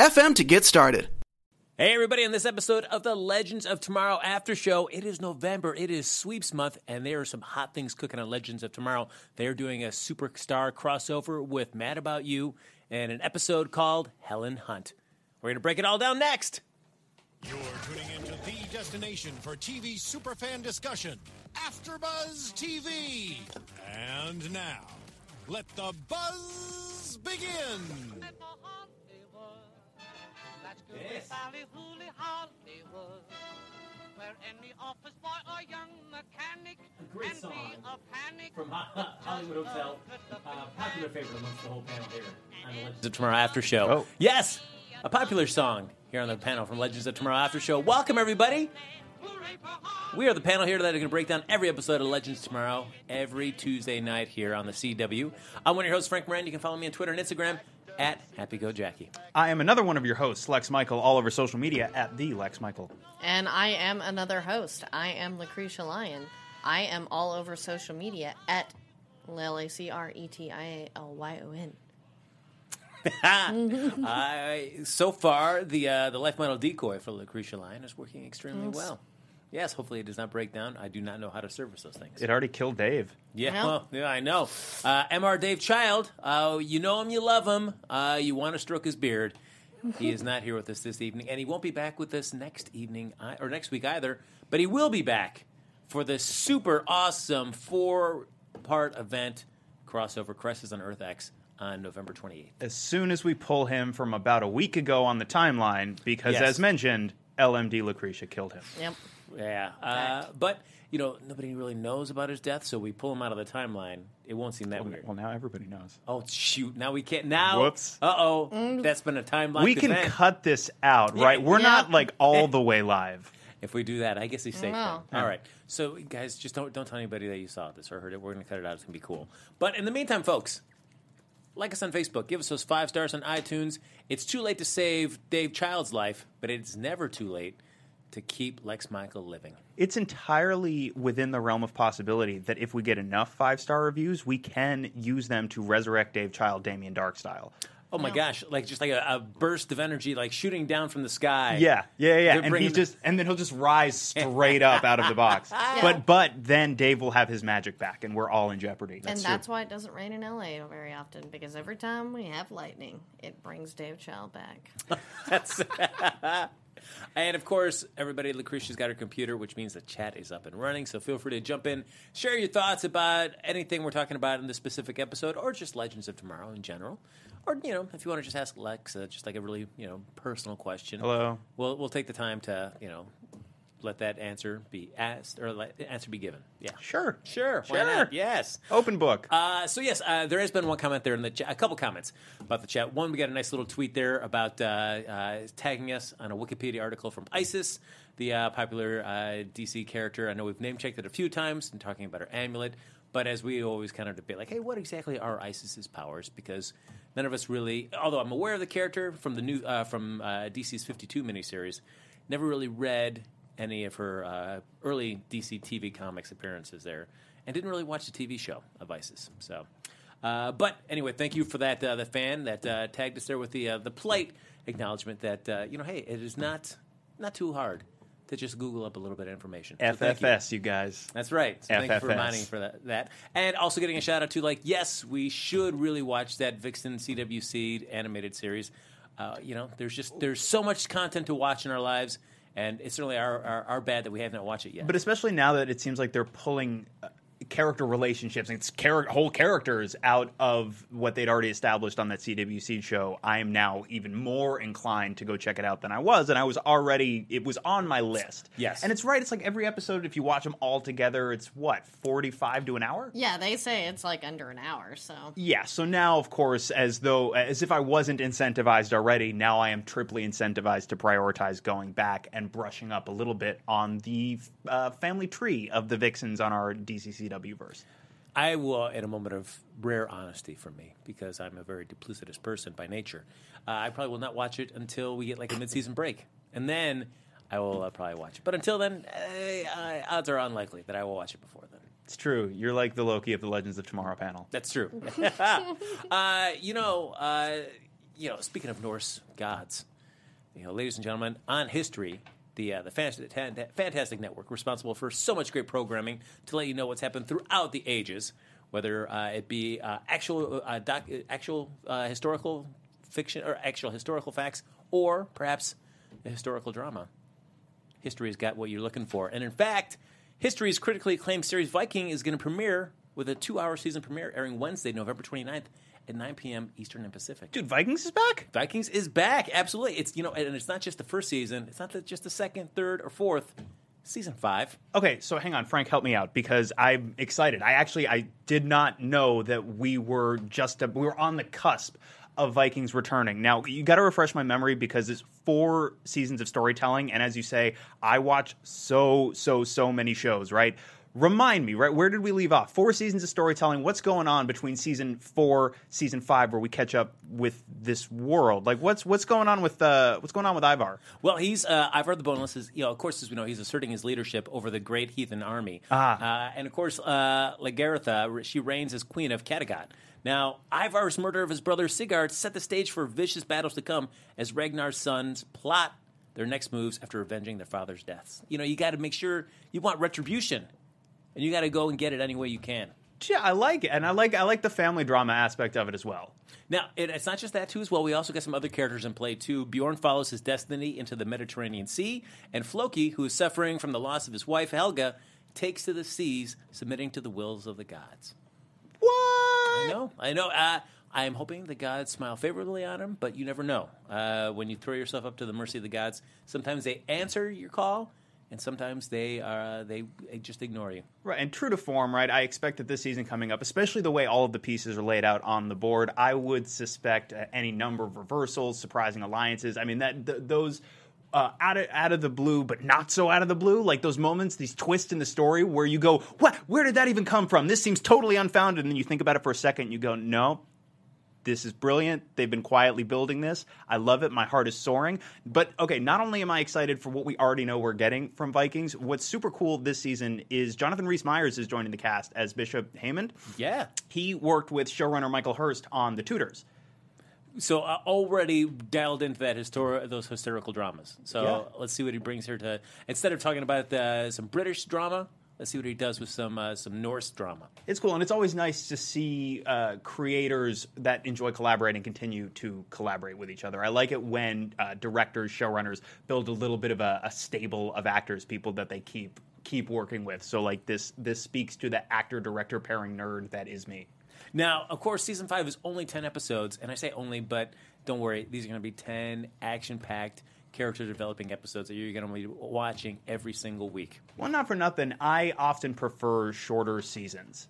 anchor.fm to get started. Hey, everybody, on this episode of the Legends of Tomorrow After Show, it is November, it is sweeps month, and there are some hot things cooking on Legends of Tomorrow. They're doing a superstar crossover with Mad About You and an episode called Helen Hunt. We're going to break it all down next. You're tuning into the destination for TV superfan discussion, AfterBuzz TV. And now, let the buzz begin. Yes. Valley, Hooly, Hollywood, where any office boy or young mechanic great can song be a panic. From Hollywood Hotel, uh, popular favorite amongst the whole panel here on the Legends of Tomorrow After Show. Oh. Yes, a popular song here on the panel from Legends of Tomorrow After Show. Welcome, everybody. We are the panel here that are going to break down every episode of Legends Tomorrow every Tuesday night here on the CW. I'm one of your hosts, Frank Moran. You can follow me on Twitter and Instagram at HappyGoJackie. I am another one of your hosts, Lex Michael, all over social media at the Lex Michael. And I am another host. I am Lacretia Lyon. I am all over social media at L A C R E T I A L Y O N. I, so far, the uh, the life model decoy for Lacretia Lyon is working extremely Yes. well. Yes, hopefully it does not break down. I do not know how to service those things. It already killed Dave. Yeah, Well. well, yeah, I know. Uh, Mr. Dave Child, uh, you know him, you love him, uh, you want to stroke his beard. He is not here with us this evening, and he won't be back with us next evening I- or next week either. But he will be back for the super awesome four-part event crossover Crisis on Earth X on November 28th. As soon as we pull him from about a week ago on the timeline, because Yes. as mentioned, LMD Lacretia killed him. Yep. Yeah, uh, but you know nobody really knows about his death, so we pull him out of the timeline. It won't seem that weird. Well, now everybody knows. Oh shoot! Now we can't. Now, Whoops. Uh oh, that's been a timeline. we can event. cut this out, Yeah, right? We're yeah. not like all the way live. If we do that, I guess he's safe. No. Then. All right. So, guys, just don't don't tell anybody that you saw this or heard it. We're going to cut it out. It's going to be cool. But in the meantime, folks, like us on Facebook. Give us those five stars on iTunes. It's too late to save Dave Child's life, but it's never too late to keep Lex Michael living. It's entirely within the realm of possibility that if we get enough five star reviews, we can use them to resurrect Dave Child, Damien Darhk style. Oh my gosh! Like just like a, a burst of energy, like shooting down from the sky. Yeah, yeah, yeah. They're And bringing he's just, and then he'll just rise straight up out of the box. But, but then Dave will have his magic back, and we're all in jeopardy. and that's why it doesn't rain in LA very often because every time we have lightning, it brings Dave Child back. That's and of course, everybody, Lacretia's got her computer, which means the chat is up and running. So feel free to jump in, share your thoughts about anything we're talking about in this specific episode, or just Legends of Tomorrow in general. Or you know, if you want to just ask Lex, uh, just like a really you know personal question. Hello. We'll we'll take the time to you know let that answer be asked or let the answer be given. Yeah. Sure. Sure. Why Sure. not? Yes. Open book. Uh, so yes, uh, there has been one comment there in the chat, a couple comments about the chat. One, we got a nice little tweet there about uh, uh, tagging us on a Wikipedia article from ISIS, the uh, popular uh, DC character. I know we've name checked it a few times and talking about her amulet, but as we always kind of debate, like, hey, what exactly are ISIS's powers? Because none of us really, although I'm aware of the character from the new uh, from uh, DC's 52 miniseries, never really read any of her uh, early DC TV comics appearances there, and didn't really watch the TV show of ISIS. So, uh, but anyway, thank you for that. Uh, the fan that uh, tagged us there with the uh, the polite acknowledgement that uh, you know, hey, it is not not too hard to just Google up a little bit of information. So thank you. FFS, you guys. That's right. So thank you for FFS. reminding for that, that. And also getting a shout out to like, yes, we should really watch that Vixen CW Seed animated series. Uh, you know, there's just there's so much content to watch in our lives, and it's certainly our, our, our bad that we have not watched it yet. But especially now that it seems like they're pulling uh, character relationships and char- whole characters out of what they'd already established on that CW Seed show, I am now even more inclined to go check it out than I was, and I was already it was on my list. Yes. and it's right. It's like every episode, if you watch them all together, it's what forty five to an hour. Yeah, they say it's like under an hour, so. Yeah, so now, of course, as though as if I wasn't incentivized already, now I am triply incentivized to prioritize going back and brushing up a little bit on the uh, family tree of the Vixens on our DCCW verse. I will, in a moment of rare honesty from me, because I'm a very duplicitous person by nature, uh, I probably will not watch it until we get like a mid-season break, and then I will uh, probably watch it. But until then, uh, uh, odds are unlikely that I will watch it before then. It's true. You're like the Loki of the Legends of Tomorrow panel. That's true. uh, you know, uh, you know. Speaking of Norse gods, you know, ladies and gentlemen, on history, the uh, the Fantastic, Network, responsible for so much great programming to let you know what's happened throughout the ages, whether uh, it be uh, actual uh, doc, actual uh, historical fiction or actual historical facts, or perhaps a historical drama. History's got what you're looking for, and in fact, history's critically acclaimed series Viking is going to premiere with a two-hour season premiere airing Wednesday, November 29th at 9 p.m. Eastern and Pacific. Dude, Vikings is back. Vikings is back. Absolutely. It's you know, and it's not just the first season. It's not just the second, third, or fourth. Season five. Okay, so hang on, Frank, help me out because I'm excited. I actually I did not know that we were just a, we were on the cusp of Vikings returning. Now you got to refresh my memory because it's four seasons of storytelling, and as you say, I watch so so so many shows. Right? Remind me, right? Where did we leave off? Four seasons of storytelling. What's going on between season four, season five, where we catch up with this world? Like, what's what's going on with uh, what's going on with Ivar? Well, he's uh, Ivar the Boneless is you know of course as we know he's asserting his leadership over the great heathen army, Ah. uh, and of course uh, Lagertha she reigns as queen of Kattegat. Now Ivar's murder of his brother Sigurd set the stage for vicious battles to come as Ragnar's sons plot their next moves after avenging their father's deaths. You know you got to make sure you want retribution, and you got to go and get it any way you can. Yeah, I like it, and I like I like the family drama aspect of it as well. Now, it, it's not just that too. As well, we also got some other characters in play too. Bjorn follows his destiny into the Mediterranean Sea, and Floki, who is suffering from the loss of his wife Helga, takes to the seas, submitting to the wills of the gods. What? I know, I know. Uh, I am hoping the gods smile favorably on him, but you never know. Uh, when you throw yourself up to the mercy of the gods, sometimes they answer your call, and sometimes they uh, they, they just ignore you. Right, and true to form, right? I expect that this season coming up, especially the way all of the pieces are laid out on the board, I would suspect uh, any number of reversals, surprising alliances. I mean, that th- those uh, out of out of the blue, but not so out of the blue, like those moments, these twists in the story where you go, "What? Where did that even come from? This seems totally unfounded." And then you think about it for a second, and you go, "No." This is brilliant. They've been quietly building this. I love it. My heart is soaring. But okay, not only am I excited for what we already know we're getting from Vikings, what's super cool this season is Jonathan Rhys Meyers is joining the cast as Bishop Heahmund. Yeah. He worked with showrunner Michael Hirst on The Tudors. So uh, already dialed into that histor- those historical dramas. So Yeah. let's see what he brings here to. Instead of talking about uh, some British drama, let's see what he does with some uh, some Norse drama. It's cool, and it's always nice to see uh, creators that enjoy collaborating continue to collaborate with each other. I like it when uh, directors, showrunners build a little bit of a, a stable of actors, people that they keep keep working with. So, like this, this speaks to the actor director pairing nerd that is me. Now, of course, season five is only ten episodes, and I say only, but don't worry, these are going to be ten action-packed, character-developing episodes that you're going to be watching every single week. Well, not for nothing. I often prefer shorter seasons.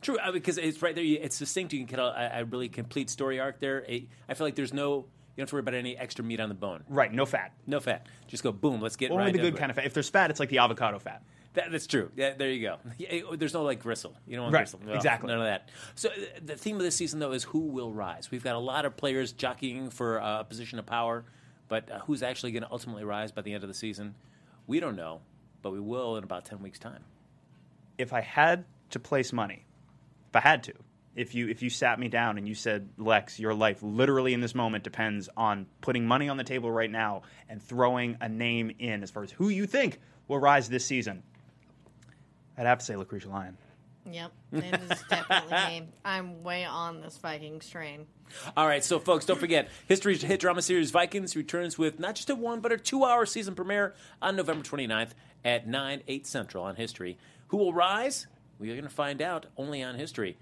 True, uh, because it's right there. It's succinct. You can get a, a really complete story arc there. It- I feel like there's no. You don't have to worry about any extra meat on the bone. Right, no fat. No fat. Just go boom. Let's get Only right the good kind of fat. If there's fat, it's like the avocado fat. That, that's true. Yeah, there you go. Yeah, There's no like gristle. You don't want Right, gristle. No, exactly. None of that. So uh, the theme of this season though is who will rise. We've got a lot of players jockeying for uh, a position of power, but uh, who's actually going to ultimately rise by the end of the season? We don't know, but we will in about ten weeks' time. if I had to place money, if I had to, if you if you sat me down and you said, Lex, your life literally in this moment depends on putting money on the table right now and throwing a name in as far as who you think will rise this season, I'd have to say Lacretia Lyon. Yep, it is definitely me. I'm way on this Vikings train. All right, so folks, don't forget History's hit drama series Vikings returns with not just a one but a two-hour season premiere on November 29th at 9 8 Central on History. Who will rise? We are going to find out only on history.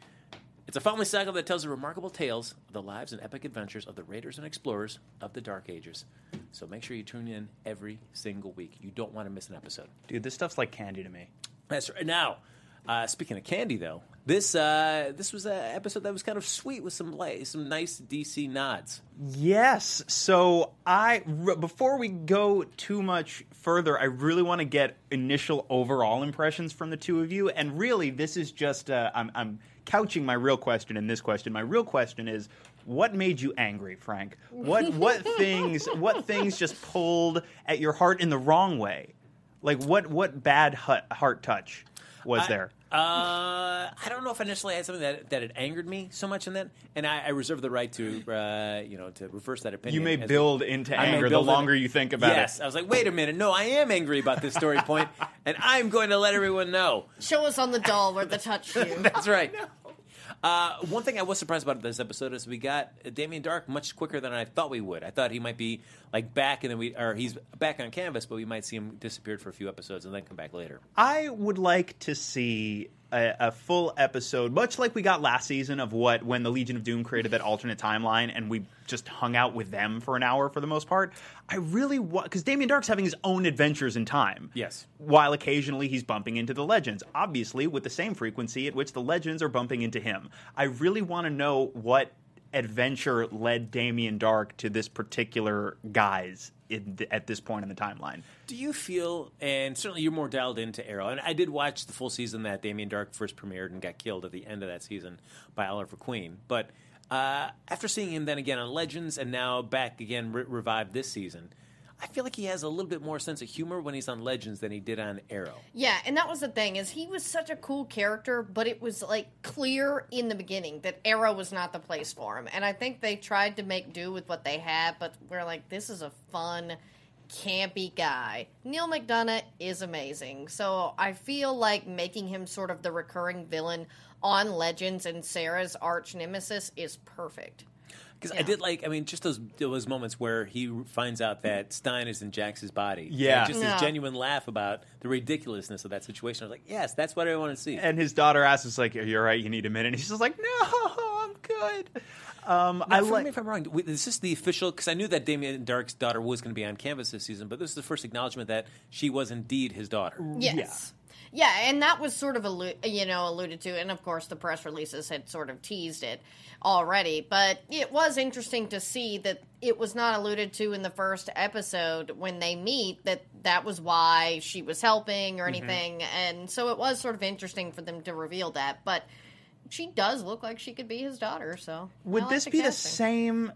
It's a family saga that tells the remarkable tales of the lives and epic adventures of the raiders and explorers of the Dark Ages. So make sure you tune in every single week. You don't want to miss an episode. Dude, this stuff's like candy to me. That's right. Now, uh, speaking of candy, though, this uh, this was an episode that was kind of sweet with some light, some nice DC nods. Yes. So I r- before we go too much further, I really want to get initial overall impressions from the two of you. And really, this is just uh, I'm, I'm couching my real question in this question. My real question is. What made you angry, Frank? What what things what things just pulled at your heart in the wrong way? Like what what bad heart, heart touch was there? Uh, I don't know if initially I had something that that had angered me so much in that, and I, I reserve the right to uh, you know to reverse that opinion. You may as- build into I may anger the build it- longer you think about it. yes, it. I was like, wait a minute, no, I am angry about this story point, and I'm going to let everyone know. Show us on the doll where the touch you. That's right. Uh, one thing I was surprised about this episode is we got Damien Darhk much quicker than I thought we would. I thought he might be like back, and then we, or he's back on canvas, but we might see him disappeared for a few episodes and then come back later. I would like to see a, a full episode, much like we got last season of what when the Legion of Doom created that alternate timeline, and we just hung out with them for an hour for the most part. I really want because Damien Darhk's having his own adventures in time. Yes. while occasionally he's bumping into the legends, obviously with the same frequency at which the legends are bumping into him. I really want to know what adventure led Damien Darhk to this particular guise in th- at this point in the timeline. Do you feel, and certainly you're more dialed into Arrow, and I did watch the full season that Damien Darhk first premiered and got killed at the end of that season by Oliver Queen. But uh, after seeing him then again on Legends and now back again re- revived this season, I feel like he has a little bit more sense of humor when he's on Legends than he did on Arrow. Yeah, and that was the thing is he was such a cool character, but it was like clear in the beginning that Arrow was not the place for him. And I think they tried to make do with what they had, but we're like, this is a fun, campy guy. Neal McDonough is amazing, so I feel like making him sort of the recurring villain on Legends and Sara's arch nemesis is perfect. Because I did like, I mean, just those those moments where he finds out that Stein is in Jax's body. Yeah. And just Yeah. his genuine laugh about the ridiculousness of that situation. I was like, yes, that's what I want to see. And his daughter asks us like, "Are you all right? You need a minute?" And he's just like, "No, I'm good." Um, Now, I forgive like. me if I'm wrong. w- Is this the official? Because I knew that Damien Darhk's daughter was going to be on canvas this season, but this is the first acknowledgement that she was indeed his daughter. Yes. Yeah. And that was sort of allu- you know alluded to, and of course the press releases had sort of teased it already. But it was interesting to see that it was not alluded to in the first episode when they meet that that was why she was helping Mm-hmm. or anything, and so it was sort of interesting for them to reveal that. But she does look like she could be his daughter. So Would like this the be the same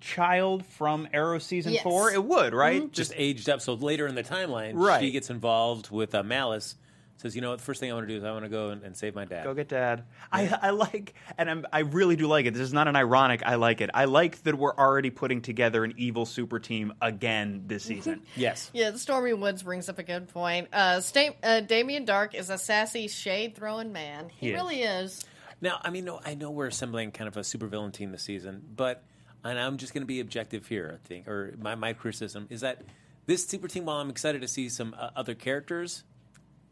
child from Arrow season Yes. four? It would, right? Just aged up. So later in the timeline, Right. she gets involved with uh, Mallus. Says, you know what? The first thing I want to do is I want to go and, and save my dad. Go get dad. I, I like, and I'm, I really do like it. This is not an ironic. I like it. I like that we're already putting together an evil super team again this season. yes. Yeah, the Stormy Woods brings up a good point. Uh, Sta- uh, Damien Darhk is a sassy, shade throwing man. He, He is. really is. Now, I mean, no, I know we're assembling kind of a supervillain team this season, but and I'm just going to be objective here. I think, or my my criticism is that this super team, while I'm excited to see some uh, other characters,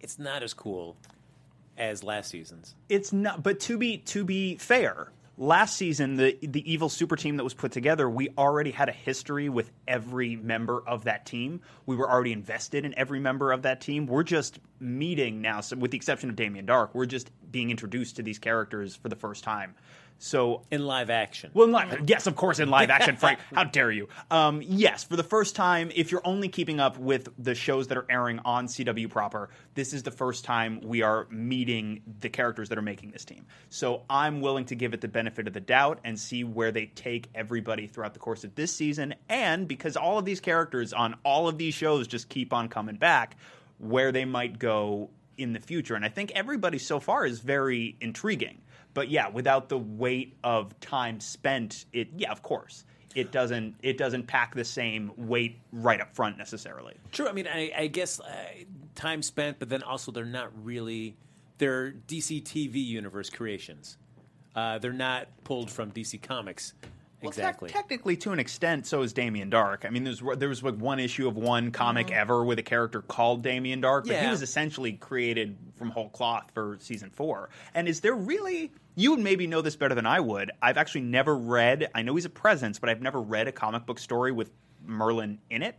it's not as cool as last season's. it's not but to be to be fair last season the the evil super team that was put together we already had a history with every member of that team. We were already invested in every member of that team. We're just meeting now so with the exception of Damien Darhk we're just being introduced to these characters for the first time so In live action, well, in live, yes, of course, in live action, Frank. How dare you? Um, yes, for the first time, if you're only keeping up with the shows that are airing on CW proper, this is the first time we are meeting the characters that are making this team. So I'm willing to give it the benefit of the doubt and see where they take everybody throughout the course of this season. And because all of these characters on all of these shows just keep on coming back, where they might go in the future. And I think everybody so far is very intriguing. But yeah, without the weight of time spent, it yeah, of course. It doesn't it doesn't pack the same weight right up front necessarily. true. I mean, I, I guess uh, time spent, but then also they're not really they're DC TV universe creations. Uh, they're not pulled from DC Comics Well, exactly. technically, to an extent, so is Damien Darhk. I mean, there's there was like one issue of one comic ever with a character called Damien Darhk, but he was essentially created from whole cloth for season four. And is there really? You would maybe know this better than I would. I've actually never read. I know he's a presence, but I've never read a comic book story with Merlyn in it.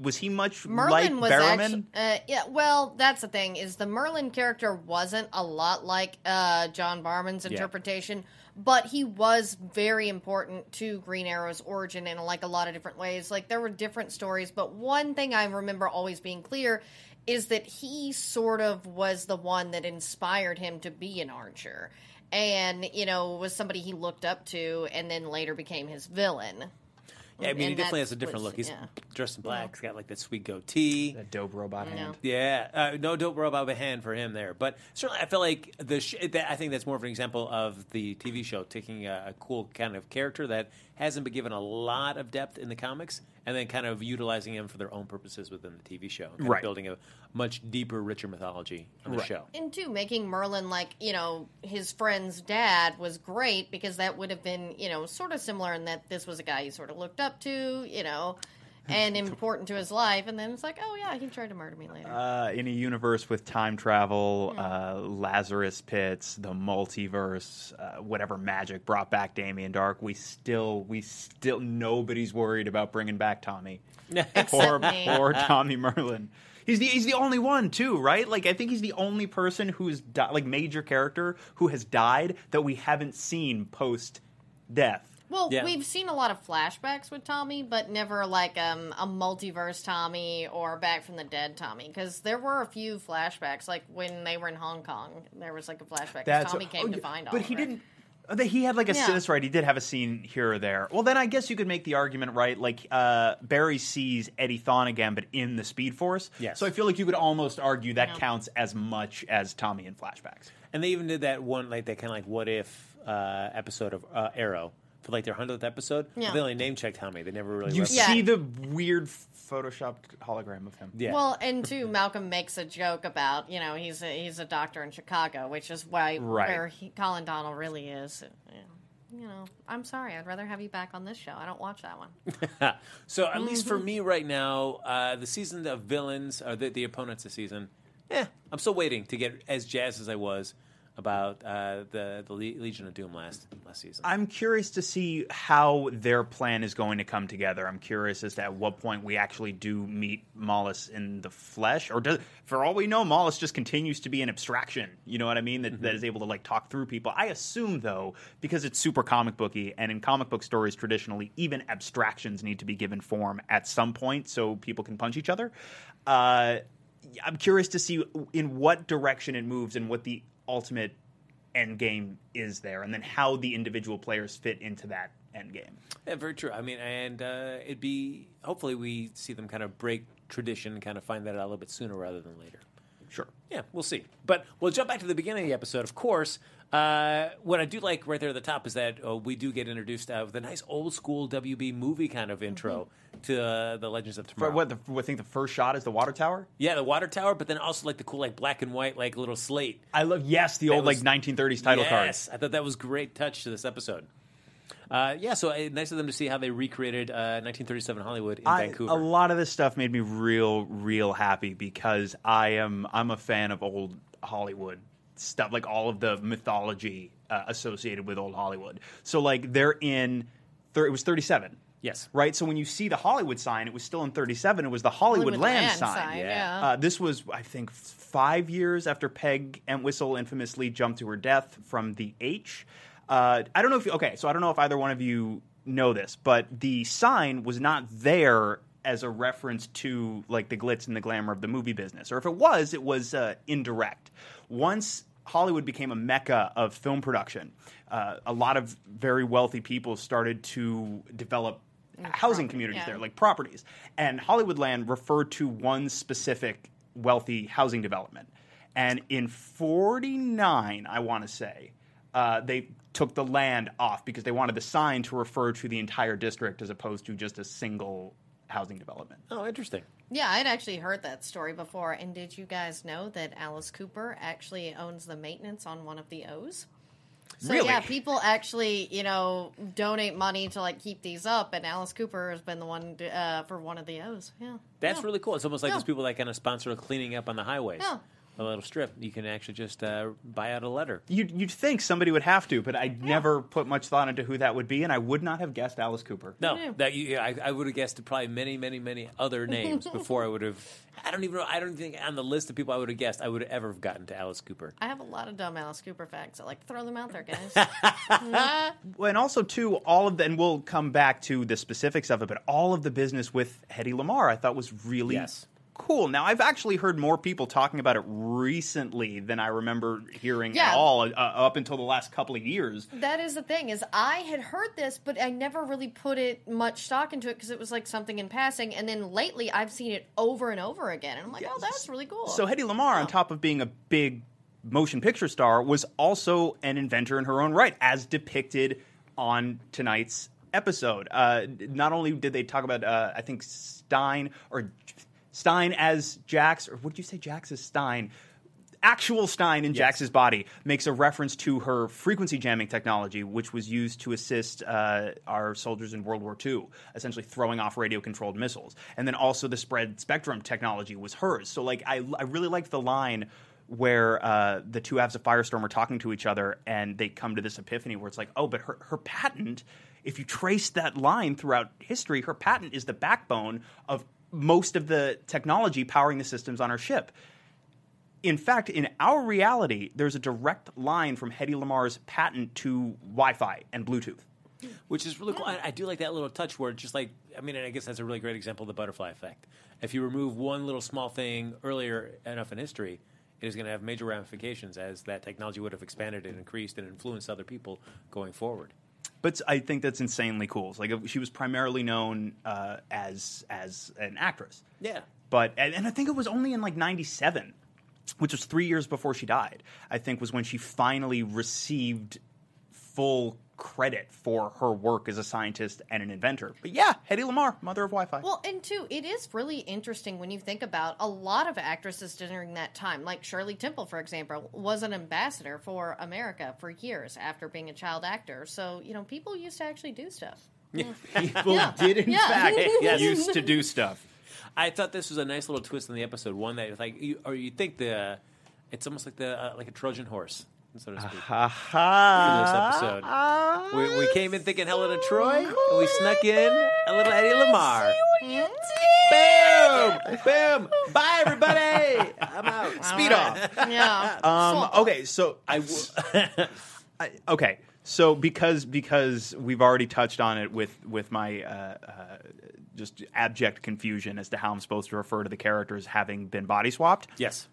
Was he much Merlyn like was Barrowman? actually, uh, yeah. Well, that's the thing is the Merlyn character wasn't a lot like uh, John Barrowman's interpretation, but he was very important to Green Arrow's origin in like a lot of different ways. Like there were different stories, but one thing I remember always being clear is that he sort of was the one that inspired him to be an archer, and you know was somebody he looked up to, and then later became his villain. Yeah, I mean, he definitely has a different look. He's yeah. dressed in black. He's got like that sweet goatee. That dope robot I know. hand. Yeah, uh, no dope robot of a hand for him there. But certainly, I feel like the sh- that, I think that's more of an example of the TV show taking a, a cool kind of character that hasn't been given a lot of depth in the comics, and then kind of utilizing him for their own purposes within the TV show, kind of Right. building a much deeper, richer mythology on the Right. show. And two, making Merlyn like, you know, his friend's dad was great because that would have been, you know, sort of similar in that this was a guy he sort of looked up to, you know, and important to his life. And then it's like, oh, yeah, he tried to murder me later. Uh, in a universe with time travel, uh, Lazarus pits, the multiverse, uh, whatever magic brought back Damien Darhk, we still, we still, nobody's worried about bringing back Tommy or me. or Tommy Merlyn. He's the he's the only one too, right? Like I think he's the only person who's di- like major character who has died that we haven't seen post death. Well, yeah. we've seen a lot of flashbacks with Tommy, but never like um, a multiverse Tommy or Back from the Dead Tommy. Because there were a few flashbacks, like when they were in Hong Kong, there was like a flashback. 'cause Tommy came oh, to yeah, find but Oliver. he didn't. oh, He had like a Yeah. that's right. He did have a scene here or there. Well, then I guess you could make the argument, right? Like uh, Barry sees Eddie Thawne again, but in the Speed Force. Yes. So I feel like you could almost argue that Yeah. counts as much as Tommy in flashbacks. And they even did that one, like that kind of like what if uh, episode of uh, Arrow for like their hundredth episode. Yeah. They only name checked Tommy. They never really. You referenced- Yeah. see the weird photoshopped hologram of him. Yeah. Well, and too, Malcolm makes a joke about you know he's a, he's a doctor in Chicago, which is why Right. where he, Colin Donnell really is. Yeah. You know, I'm sorry. I'd rather have you back on this show. I don't watch that one. So at least for me right now, uh, the season of villains, or the, the opponents this season, yeah, I'm still waiting to get as jazzed as I was about uh, the the Legion of Doom last last season. I'm curious to see how their plan is going to come together. I'm curious as to at what point we actually do meet Mallus in the flesh, or does, for all we know, Mallus just continues to be an abstraction. You know what I mean? That, that is able to like talk through people. I assume though, because it's super comic booky, and in comic book stories traditionally, even abstractions need to be given form at some point so people can punch each other. Uh, I'm curious to see in what direction it moves and what the ultimate end game is there, and then how the individual players fit into that end game. Yeah, very true. I mean, and uh, it'd be hopefully we see them kind of break tradition and kind of find that out a little bit sooner rather than later. Sure. Yeah, we'll see. But we'll jump back to the beginning of the episode. Of course, uh, what I do like right there at the top is that uh, we do get introduced uh, with a nice old school WB movie kind of intro to uh, the Legends of For Tomorrow. what? The, I think the first shot is the water tower. Yeah, the water tower, but then also like the cool like black and white like little slate. I love. Yes, the That old was- like 1930s title card. yes, I thought that was great touch to this episode. Uh, yeah, so uh, nice of them to see how they recreated uh, 1937 Hollywood in I, Vancouver. a lot of this stuff made me real, real happy because I am I'm a fan of old Hollywood stuff, like all of the mythology uh, associated with old Hollywood. So like they're in, thir- it was 37. Yes. Right. So when you see the Hollywood sign, it was still in 37. It was the Hollywood, Hollywood land, Land sign. sign, yeah. yeah. Uh, this was, I think, five years after Peg Entwistle infamously jumped to her death from the H. Uh, I don't know if you, okay, so I don't know if either one of you know this, but the sign was not there as a reference to like the glitz and the glamour of the movie business, or if it was, it was uh, indirect. Once Hollywood became a mecca of film production, uh, a lot of very wealthy people started to develop housing property, communities yeah. there, like properties. And Hollywoodland referred to one specific wealthy housing development. And in 49, I want to say, uh, they took the land off because they wanted the sign to refer to the entire district as opposed to just a single housing development. oh, interesting. Yeah, I'd actually heard that story before. And did you guys know that Alice Cooper actually owns the maintenance on one of the O's? So Really? yeah, people actually, you know, donate money to like keep these up, and Alice Cooper has been the one to, uh, for one of the O's. Yeah, That's Yeah. really cool. It's almost like Yeah. those people that kind of sponsor cleaning up on the highways. Yeah. A little strip. You can actually just uh, buy out a letter. You'd, you'd think somebody would have to, but I never put much thought into who that would be, and I would not have guessed Alice Cooper. No, Yeah. that you, I, I would have guessed probably many, many, many other names before I would have. I don't even know. I don't think on the list of people I would have guessed I would have ever have gotten to Alice Cooper. I have a lot of dumb Alice Cooper facts. I like to throw them out there, guys. Well, and also too, all of the, and we'll come back to the specifics of it, but all of the business with Hedy Lamarr, I thought was really Yes. Cool. Now, I've actually heard more people talking about it recently than I remember hearing Yeah. at all uh, up until the last couple of years. that is the thing is I had heard this, but I never really put it much stock into it because it was like something in passing. And then lately, I've seen it over and over again, and I'm like, oh, that's really cool. So Hedy Lamarr, on top of being a big motion picture star, was also an inventor in her own right, as depicted on tonight's episode. Uh, not only did they talk about, uh, I think Stein or Stein as Jax, or what did you say, Jax as Stein? Actual Stein in Jax's body makes a reference to her frequency jamming technology, which was used to assist uh, our soldiers in World War II, essentially throwing off radio controlled missiles. And then also the spread spectrum technology was hers. So, like, I, I really liked the line where uh, the two halves of Firestorm are talking to each other and they come to this epiphany where it's like, oh, but her, her patent, if you trace that line throughout history, her patent is the backbone of most of the technology powering the systems on our ship. In fact, in our reality, there's a direct line from Hedy Lamarr's patent to Wi Fi and Bluetooth. which is really cool. I, I do like that little touch where it's just like I mean, I guess that's a really great example of the butterfly effect. If you remove one little small thing earlier enough in history, it is going to have major ramifications as that technology would have expanded and increased and influenced other people going forward. But I think that's insanely cool. It's Like she was primarily known uh, as as an actress. Yeah. but and, and I think it was only in like '97, which was three years before she died. I think was when she finally received full credit for her work as a scientist and an inventor. But yeah, Hedy Lamarr, mother of Wi-Fi. Well, and two, it is really interesting when you think about a lot of actresses during that time, like Shirley Temple, for example, was an ambassador for America for years after being a child actor. So, you know, people used to actually do stuff. People Yeah. did in Yeah. fact Yes. used to do stuff. I thought this was a nice little twist in the episode. One that like, you, or you think the, it's almost like the uh, like a Trojan horse, so to speak. Ha for this episode. We, we came in thinking Helen of Troy, and we snuck in a little Hedy Lamarr. Boom! Boom! Bye, everybody! I'm out. Speed off. Yeah. Um, okay, so I will. Okay, so because because we've already touched on it with with my uh, uh, just abject confusion as to how I'm supposed to refer to the characters having been body swapped. yes.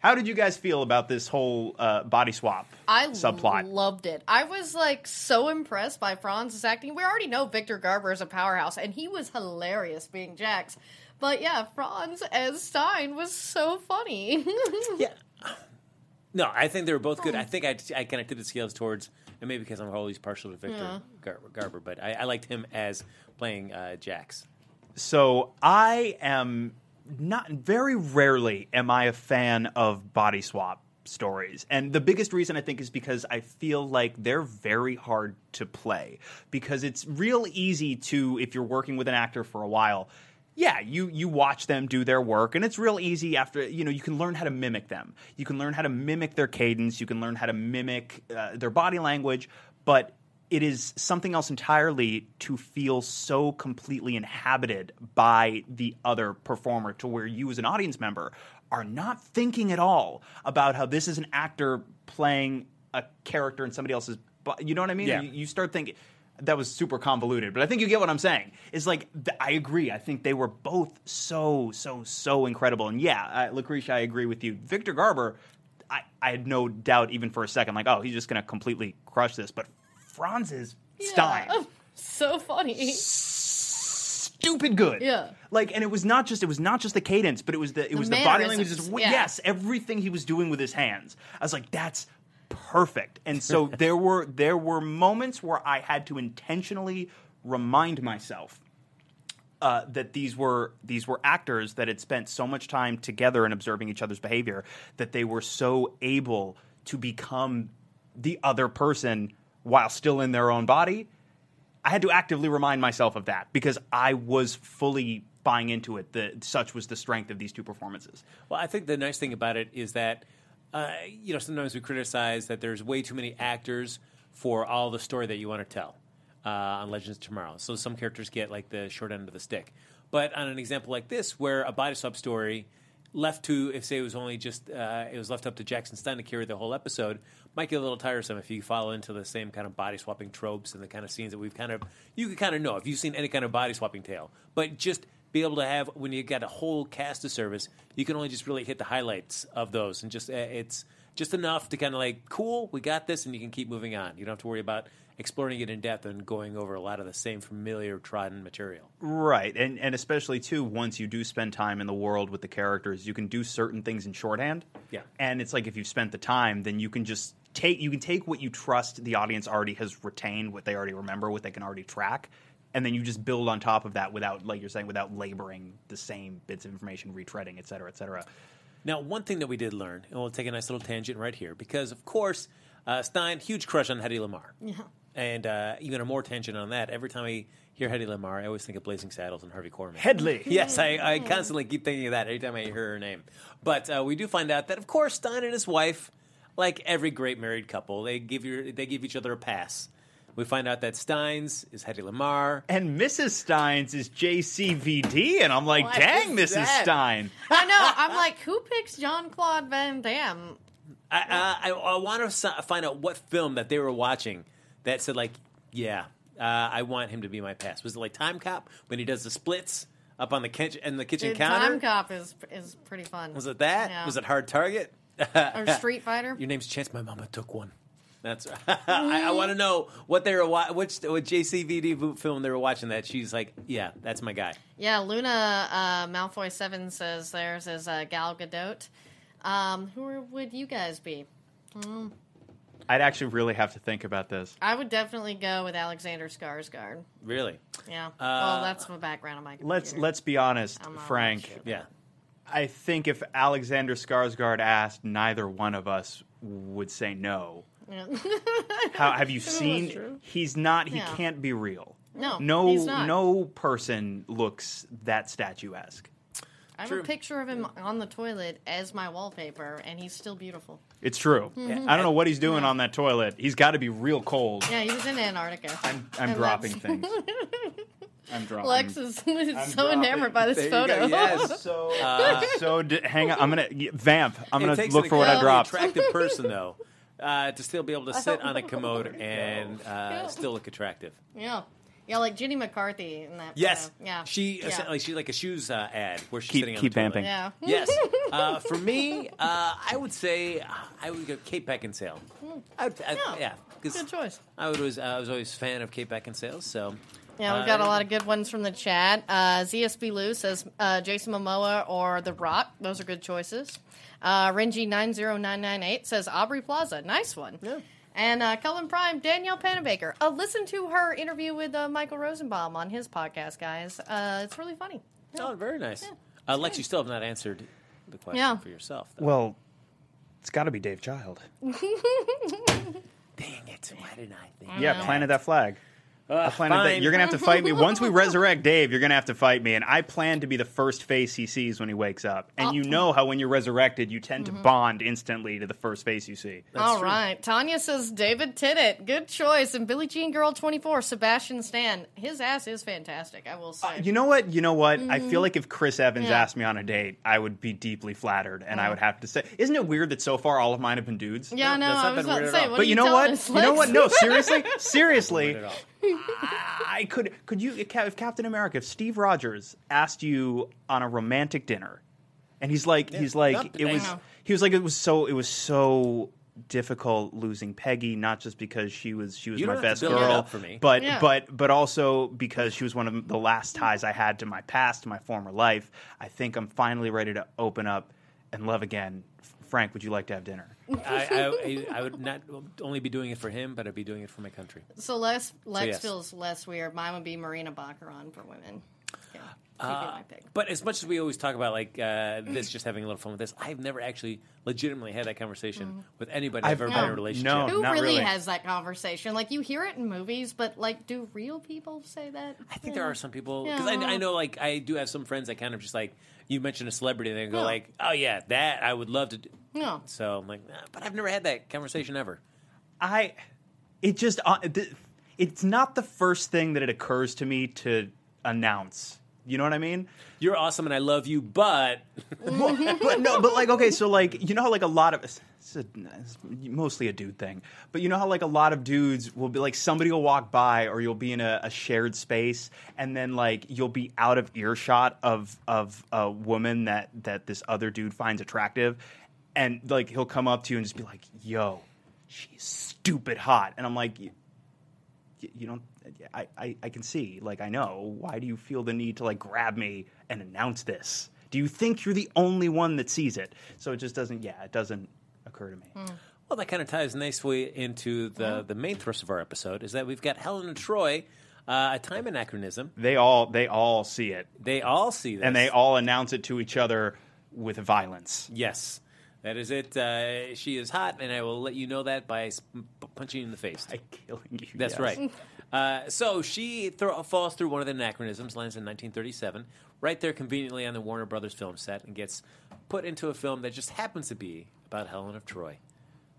How did you guys feel about this whole uh, body swap I subplot? loved it. I was like so impressed by Franz's acting. We already know Victor Garber is a powerhouse, and he was hilarious being Jax. But yeah, Franz as Stein was so funny. Yeah. No, I think they were both good. I think I, I kind of tipped the scales towards, and maybe because I'm always partial to Victor Garber, Garber, but I, I liked him as playing uh, Jax. So I am not very rarely am I a fan of body swap stories. And the biggest reason I think is because I feel like they're very hard to play because it's real easy to if you're working with an actor for a while yeah, you you watch them do their work, and it's real easy. After you know, you can learn how to mimic them. You can learn how to mimic their cadence. You can learn how to mimic uh, their body language. But it is something else entirely to feel so completely inhabited by the other performer, to where you, as an audience member, are not thinking at all about how this is an actor playing a character in somebody else's. You know what I mean? Yeah. You, you start thinking that was super convoluted, but I think you get what I'm saying. It's like th- I agree. I think they were both so so so incredible. And yeah, uh, Lacretia, I agree with you. Victor Garber, I, I had no doubt even for a second, like oh, he's just going to completely crush this. But Franz's Stein, Yeah. so funny. stupid good. Yeah. Like, and it was not just it was not just the cadence, but it was the it was the body language. Just, yeah. Yes, everything he was doing with his hands. I was like, that's perfect. And so there were there were moments where I had to intentionally remind myself uh, that these were these were actors that had spent so much time together and observing each other's behavior that they were so able to become the other person while still in their own body. I had to actively remind myself of that because I was fully buying into it. That such was the strength of these two performances. Well, I think the nice thing about it is that, uh, you know, sometimes we criticize that there's way too many actors for all the story that you want to tell uh, on Legends of Tomorrow. So some characters get like the short end of the stick. But on an example like this, where a body swap story left to, if say it was only just, uh, it was left up to Jackson Stein to carry the whole episode, might get a little tiresome if you follow into the same kind of body swapping tropes and the kind of scenes that we've kind of, you can kind of know if you've seen any kind of body swapping tale. But just be able to have when you got a whole cast of service, you can only just really hit the highlights of those, and just uh, it's just enough to kind of like, cool, we got this, and you can keep moving on. You don't have to worry about exploring it in depth and going over a lot of the same familiar, trodden material. Right, and and especially too, once you do spend time in the world with the characters, you can do certain things in shorthand. Yeah. and it's like if you've spent the time, then you can just take you can take what you trust the audience already has retained, what they already remember, what they can already track, and then you just build on top of that without, like you're saying, without laboring the same bits of information, retreading, et cetera, et cetera. Now, one thing that we did learn, and we'll take a nice little tangent right here, because of course, uh, Stein, huge crush on Hedy Lamarr. Yeah. And uh, even a more tension on that, every time I hear Hedy Lamarr, I always think of Blazing Saddles and Harvey Korman. Hedley. Yes, I, I constantly keep thinking of that every time I hear her name. But uh, we do find out that, of course, Stein and his wife, like every great married couple, they give you they give each other a pass. We find out that Stein's is Hedy Lamarr. And Mrs. Steins is JCVD, and I'm like, What dang, is Mrs. that? Stein. I know. I'm like, who picks Jean-Claude Van Damme? I, uh, I, I want to find out what film that they were watching that said like, yeah, uh, I want him to be my pass. Was it like Time Cop when he does the splits up on the kitchen and the kitchen Dude, counter? Time Cop is is pretty fun. Was it that? Yeah. Was it Hard Target? or Street Fighter? Your name's Chance. My mama took one. That's. I, I want to know what they were wa- which what JCVD film they were watching. That she's like, yeah, that's my guy. Yeah, Luna uh, Malfoy Seven says theirs is uh, Gal Gadot. Um, who would you guys be? I'd actually really have to think about this. I would definitely go with Alexander Skarsgård. Really? Yeah. Uh, well, that's my background of my. Computer. Let's let's be honest, I'm Frank. sure. Yeah. I think if Alexander Skarsgård asked, neither one of us would say no. Yeah. How have you seen? He's not. He Yeah. can't be real. No, No, he's not. no person looks that statuesque. I have True. a picture of him on the toilet as my wallpaper, and he's still beautiful. It's true. Mm-hmm. I don't know what he's doing on that toilet. He's got to be real cold. Yeah, he was in Antarctica. I'm, I'm dropping that's- things. I'm dropping. Lex is, is so dropping- enamored by this There photo. yes. so so. D- hang on. I'm gonna vamp. I'm gonna look for what I dropped. Attractive person though, uh, to still be able to sit on a commode and uh, still look attractive. yeah. Yeah, like Jenny McCarthy in that. Yes. photo. Yeah. She yeah. like she's like a shoes uh, ad where she's Keep- sitting on keep the toilet. vamping. Yeah. Yes. Uh, for me, uh, I would say uh, I would go Kate Beckinsale. I would, I, Yeah. yeah, because Good choice. I would always I was always a fan of Kate Beckinsale. So Yeah, we've uh, got a lot of good ones from the chat. Uh, ZSB Lou says uh, Jason Momoa or The Rock. Those are good choices. Uh, Renji90998 says Aubrey Plaza. Nice one. Yeah. And uh, Cullen Prime, Danielle Panabaker. Uh, listen to her interview with uh, Michael Rosenbaum on his podcast, guys. Uh, it's really funny. Oh, very nice. Uh, Lex, you still have not answered the question Yeah. for yourself. Though. Well, it's got to be Dave Child. Dang it! Why didn't I think? Yeah, planted that flag. I planted that. fine. You're gonna have to fight me once we resurrect Dave. You're gonna have to fight me, and I plan to be the first face he sees when he wakes up. And you know how when you're resurrected, you tend to bond instantly to the first face you see. All true. right. Tanya says David Tennant. Good choice. And Billie Jean Girl 24, Sebastian Stan. His ass is fantastic, I will say. You know what? You know what? I feel like if Chris Evans Mm-hmm. Yeah. asked me on a date, I would be deeply flattered, and I would have to say, "Isn't it weird that so far all of mine have been dudes?" yeah, no, that's not I was about to weird at say, all. what But are you know what? us, You know what? No, seriously, seriously. Not. I could could you if Captain America if Steve Rogers asked you on a romantic dinner and he's like he's like Not- it was he was like it was so it was so difficult losing Peggy not just because she was she was You my don't have best build it girl up for me. but Yeah. but but also because she was one of the last ties I had to my past to my former life I think I'm finally ready to open up and love again Frank would you like to have dinner I, I, I would not only be doing it for him, but I'd be doing it for my country. So Les, Lex yes. feels less weird. Mine would be Morena Baccarin for women. Yeah. Keeping my pick. But as much as we always talk about like uh, this, just having a little fun with this, I've never actually legitimately had that conversation with anybody I've, ever been in a relationship. No. Who not really, really. has that conversation? Like you hear it in movies, but like, do real people say that? I think there are some people because Yeah. I, I know like I do have some friends that kind of just like you mention a celebrity and they go Yeah. like, oh yeah, that I would love to. do. No. So I'm like, nah, but I've never had that conversation ever. I, it just, uh, th- it's not the first thing that it occurs to me to announce. You know what I mean? You're awesome and I love you, but Well, but no, but like okay, so like you know how like a lot of it's, a, it's mostly a dude thing, but you know how like a lot of dudes will be like somebody will walk by or you'll be in a, a shared space and then like you'll be out of earshot of of a woman that that this other dude finds attractive, and like he'll come up to you and just be like, "Yo, she's stupid hot," and I'm like. "You- you don't I, I, I can see like i know why do you feel the need to like grab me and announce this do you think you're the only one that sees it so it just doesn't yeah it doesn't occur to me well, that kind of ties nicely into the the main thrust of our episode is that we've got Helen and Troy, uh, a time anachronism. they all they all see it They all see this, and they all announce it to each other with violence yes. That is it. Uh, she is hot, and I will let you know that by s- p- punching you in the face. by killing you That's yes. right. Uh, so she falls through one of the anachronisms, lands in 1937, right there conveniently on the Warner Brothers film set, and gets put into a film that just happens to be about Helen of Troy.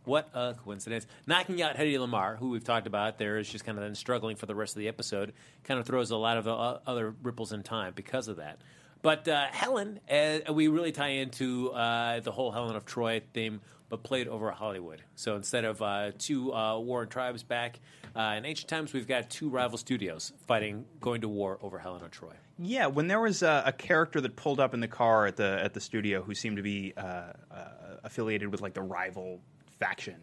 What a coincidence. Knocking out Hedy Lamarr, who we've talked about there, is just kind of then struggling for the rest of the episode, kind of throws a lot of uh, other ripples in time because of that. But uh, Helen, uh, we really tie into uh, the whole Helen of Troy theme, but played over Hollywood. So instead of uh, two uh, warring tribes back uh, in ancient times, we've got two rival studios fighting, going to war over Helen of Troy. Yeah, when there was a, a character that pulled up in the car at the at the studio who seemed to be uh, uh, affiliated with like the rival faction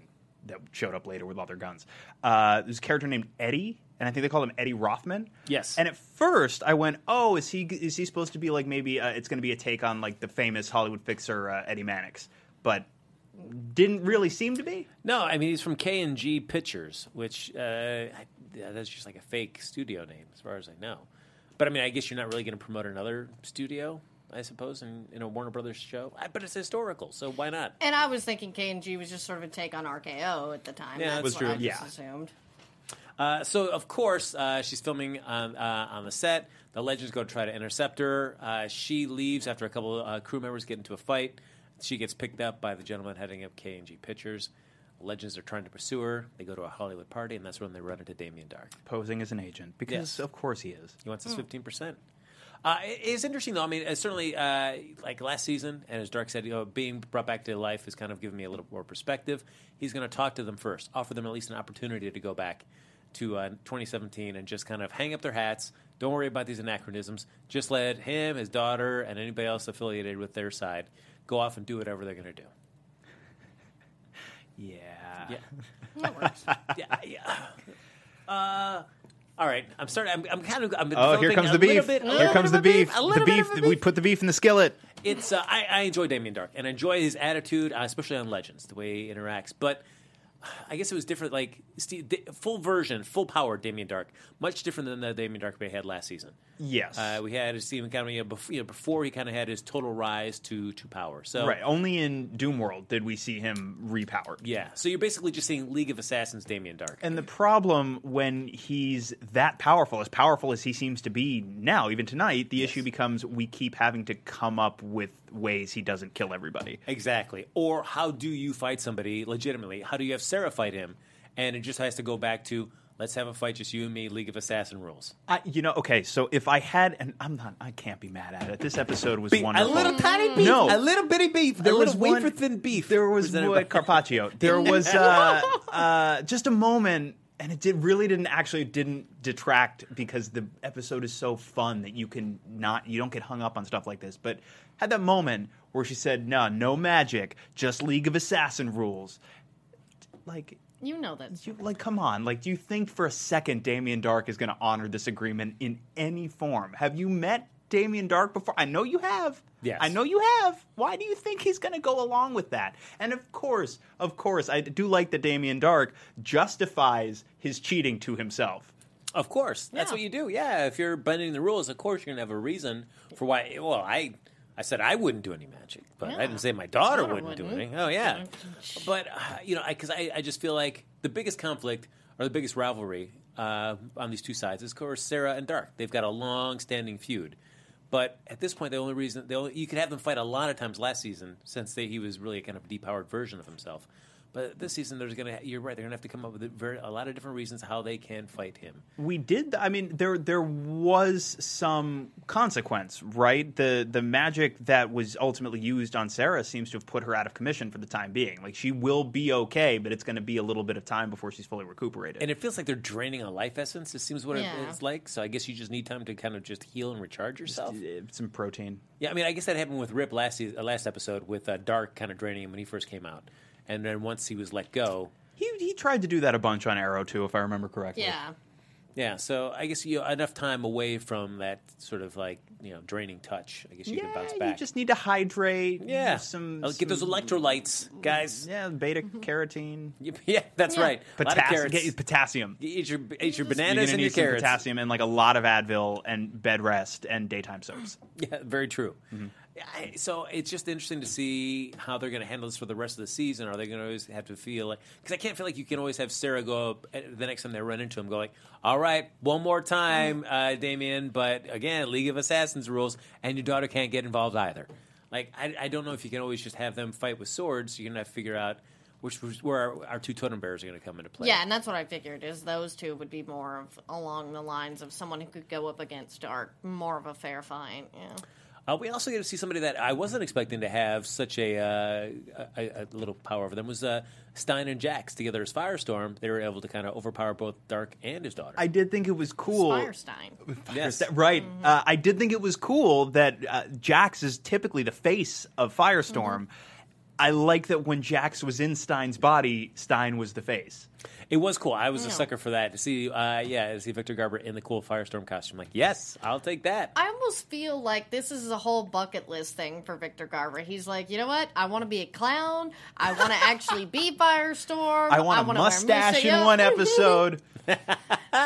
that showed up later with all their guns. Uh, there's a character named Eddie, and I think they called him Eddie Rothman. Yes. And at first, I went, "Oh, is he is he supposed to be like maybe uh, it's going to be a take on like the famous Hollywood fixer uh, Eddie Mannix?" But didn't really seem to be. No, I mean he's from K and G Pictures, which uh, I, yeah, that's just like a fake studio name, as far as I know. But I mean, I guess you're not really going to promote another studio, I suppose, in, in a Warner Brothers show. I, but it's historical, so why not? And I was thinking K and G was just sort of a take on RKO at the time. Yeah, That's was what true. I just Yeah. assumed. Uh, so of course uh, she's filming on, uh, on the set. The legends go to try to intercept her. Uh, she leaves after a couple uh, crew members get into a fight. She gets picked up by the gentleman heading up K and G Pictures. Legends are trying to pursue her. They go to a Hollywood party, and that's when they run into Damien Darhk. Posing as an agent because Yes. of course he is. He wants his fifteen percent. Uh, it- it's interesting though. I mean, certainly uh, like last season, and as Darhk said, you know, being brought back to life has kind of given me a little more perspective. He's going to talk to them first, offer them at least an opportunity to go back to uh, 2017 and just kind of hang up their hats. Don't worry about these anachronisms. Just let him, his daughter, and anybody else affiliated with their side go off and do whatever they're going to do. Yeah. Yeah. That works. yeah, yeah. Uh, all right, I'm starting. I'm, I'm kind of. I'm Oh, here comes a the little beef. bit- Here comes the of a beef. The little bit beef. of a We put the beef in the skillet. it's uh, I, I enjoy Damien Darhk and I enjoy his attitude, uh, especially on Legends, the way he interacts. But I guess it was different. Like Steve, the full version, full power Damien Darhk, much different than the Damien Darhk we had last season. Yes. Uh, we had Stephen kind of you know, before, you know, before he kind of had his total rise to to power. So Right. Only in Doom World did we see him repowered. yeah, so you're basically just seeing League of Assassins Damien Darhk. And the problem when he's that powerful, as powerful as he seems to be now, even tonight, the issue becomes we keep having to come up with ways he doesn't kill everybody. Exactly. Or how do you fight somebody legitimately? How do you have Sara fight him? And it just has to go back to let's have a fight, just you and me, League of Assassin rules. I, you know, okay, so if I had, and I'm not, I can't be mad at it. This episode was Beef- wonderful. A little tiny beef. No. A little bitty beef. There a was little one- wafer thin beef. There was presented what, by- Carpaccio. There was uh, uh, just a moment, and it did really didn't actually didn't detract because the episode is so fun that you can not you don't get hung up on stuff like this. But had that moment where she said, "No, no magic, just League of Assassin rules." Like You know that. you like come on like do you think for a second Damien Darhk is going to honor this agreement in any form have you met Damien Darhk before i know you have Yes. i know you have why do you think he's going to go along with that and of course of course i do like that Damien Darhk justifies his cheating to himself Of course, that's Yeah. what you do. Yeah, if you're bending the rules, of course you're gonna have a reason for why. Well, I, I said I wouldn't do any magic, but I didn't say my daughter, Daughter wouldn't, do wouldn't. anything. Oh yeah, but uh, you know, because I, I, just feel like the biggest conflict or the biggest rivalry uh, on these two sides is, of course, Sara and Darhk. They've got a long-standing feud. But at this point, the only reason the only, you could have them fight a lot of times last season, since they, he was really a kind of depowered version of himself. But this season, there's gonna you're right. They're gonna have to come up with a, very, a lot of different reasons how they can fight him. we did i mean there there was some consequence right the the magic that was ultimately used on sara seems to have put her out of commission for the time being like she will be okay but it's going to be a little bit of time before she's fully recuperated And it feels like they're draining a life essence. It seems what Yeah. it's like. So I guess you just need time to kind of just heal and recharge yourself. Uh, some protein Yeah, I mean, I guess that happened with Rip last season, uh, last episode with uh, Darhk kind of draining him when he first came out, and then once he was let go, he, he tried to do that a bunch on arrow too if i remember correctly Yeah. yeah. So I guess you know, enough time away from that sort of like you know draining touch. I guess you yeah, can bounce back. you just need to hydrate yeah, some, I'll get those electrolytes, guys. yeah beta mm-hmm. carotene Yeah, that's Yeah. right. A Potassium, carrots. get you potassium You eat your eat your you're bananas and need your some carrots. potassium and like a lot of advil and bed rest and daytime soaps Yeah, very true. I, so it's just interesting to see how they're going to handle this for the rest of the season. Are they going to always have to feel like? Because I can't feel like you can always have Sara go up the next time they run into him, go like, "All right, one more time, uh, Damien." But again, League of Assassins rules, and your daughter can't get involved either. Like I, I don't know if you can always just have them fight with swords. You're going to have to figure out which where our, our two totem bears are going to come into play. Yeah, and that's what I figured is those two would be more of along the lines of someone who could go up against Darhk, more of a fair fight. Yeah. Uh, we also get to see somebody that I wasn't expecting to have such a, uh, a, a little power over them was uh, Stein and Jax together as Firestorm. They were able to kind of overpower both Darhk and his daughter. i did think it was cool Firestein. yes. Right. Uh, I did think it was cool that uh, Jax is typically the face of Firestorm. I like that when Jax was in Stein's body, Stein was the face. It was cool. I was a sucker for that to see. Uh, yeah, to see Victor Garber in the cool Firestorm costume. Like, yes, I'll take that. I almost feel like this is a whole bucket list thing for Victor Garber. He's like, you know what? I want to be a clown. I want to actually be Firestorm. I want a wanna mustache in one episode.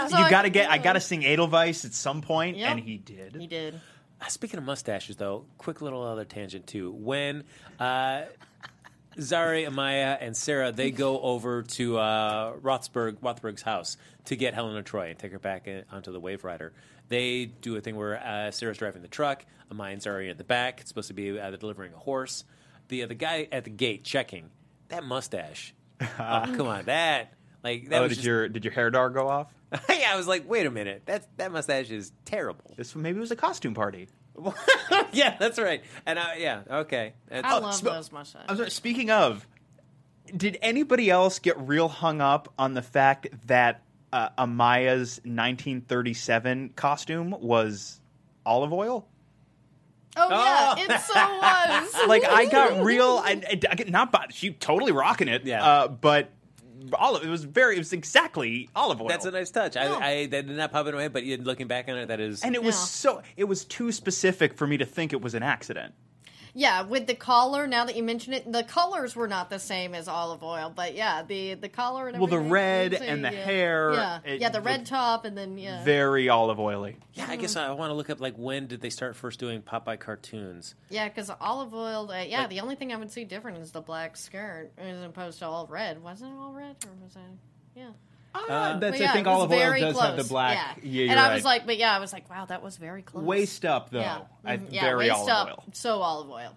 So you got to get. I got to sing Edelweiss at some point, Yep. and he did. He did. Uh, Speaking of mustaches, though, quick little other tangent too. When uh, Zari, Amaya, and Sara they go over to uh, Rothsberg, Rothberg's house to get Helena Troy and take her back in, onto the Waverider. They do a thing where uh, Sara's driving the truck, Amaya and Zari at the back. It's supposed to be uh, delivering a horse. The uh, the guy at the gate checking that mustache. oh, come on, that like that oh, was did just, your did your hair dar go off? yeah, I was like, wait a minute, that that mustache is terrible. This maybe it was a costume party. yeah, that's right. And I, yeah, okay. That's- I Oh, love sm- those mustaches. I'm sorry, speaking of, did anybody else get real hung up on the fact that uh, Amaya's 1937 costume was Olive Oyl? Oh yeah, it so was. Like I got real, I, I, I get- not, but she totally rocking it. Yeah. uh, but olive, it was very, it was exactly Olive Oyl. That's a nice touch. Yeah. I, I that did not pop in my head, but looking back on it, that is. and it was Yeah. so, it was too specific for me to think it was an accident. Yeah, with the collar. Now that you mention it, the colors were not the same as Olive Oyl, but yeah, the the collar and Well, the red you'd say, and the yeah. hair, Yeah, it yeah, the red top, and then yeah, Very olive oily. yeah, I guess I want to look up like when did they start first doing Popeye cartoons? yeah, because Olive Oyl. Uh, yeah, the only thing I would see different is the black skirt as opposed to all red. Wasn't it all red, or was it? Yeah. Uh, that's, But yeah, I think Olive Oyl does close. have the black. Yeah, Yeah, you're and I was like, but yeah, I was like, wow, that was very close. waist up though. Yeah, I, Mhm, yeah, very waist olive up, oil. so Olive Oyl.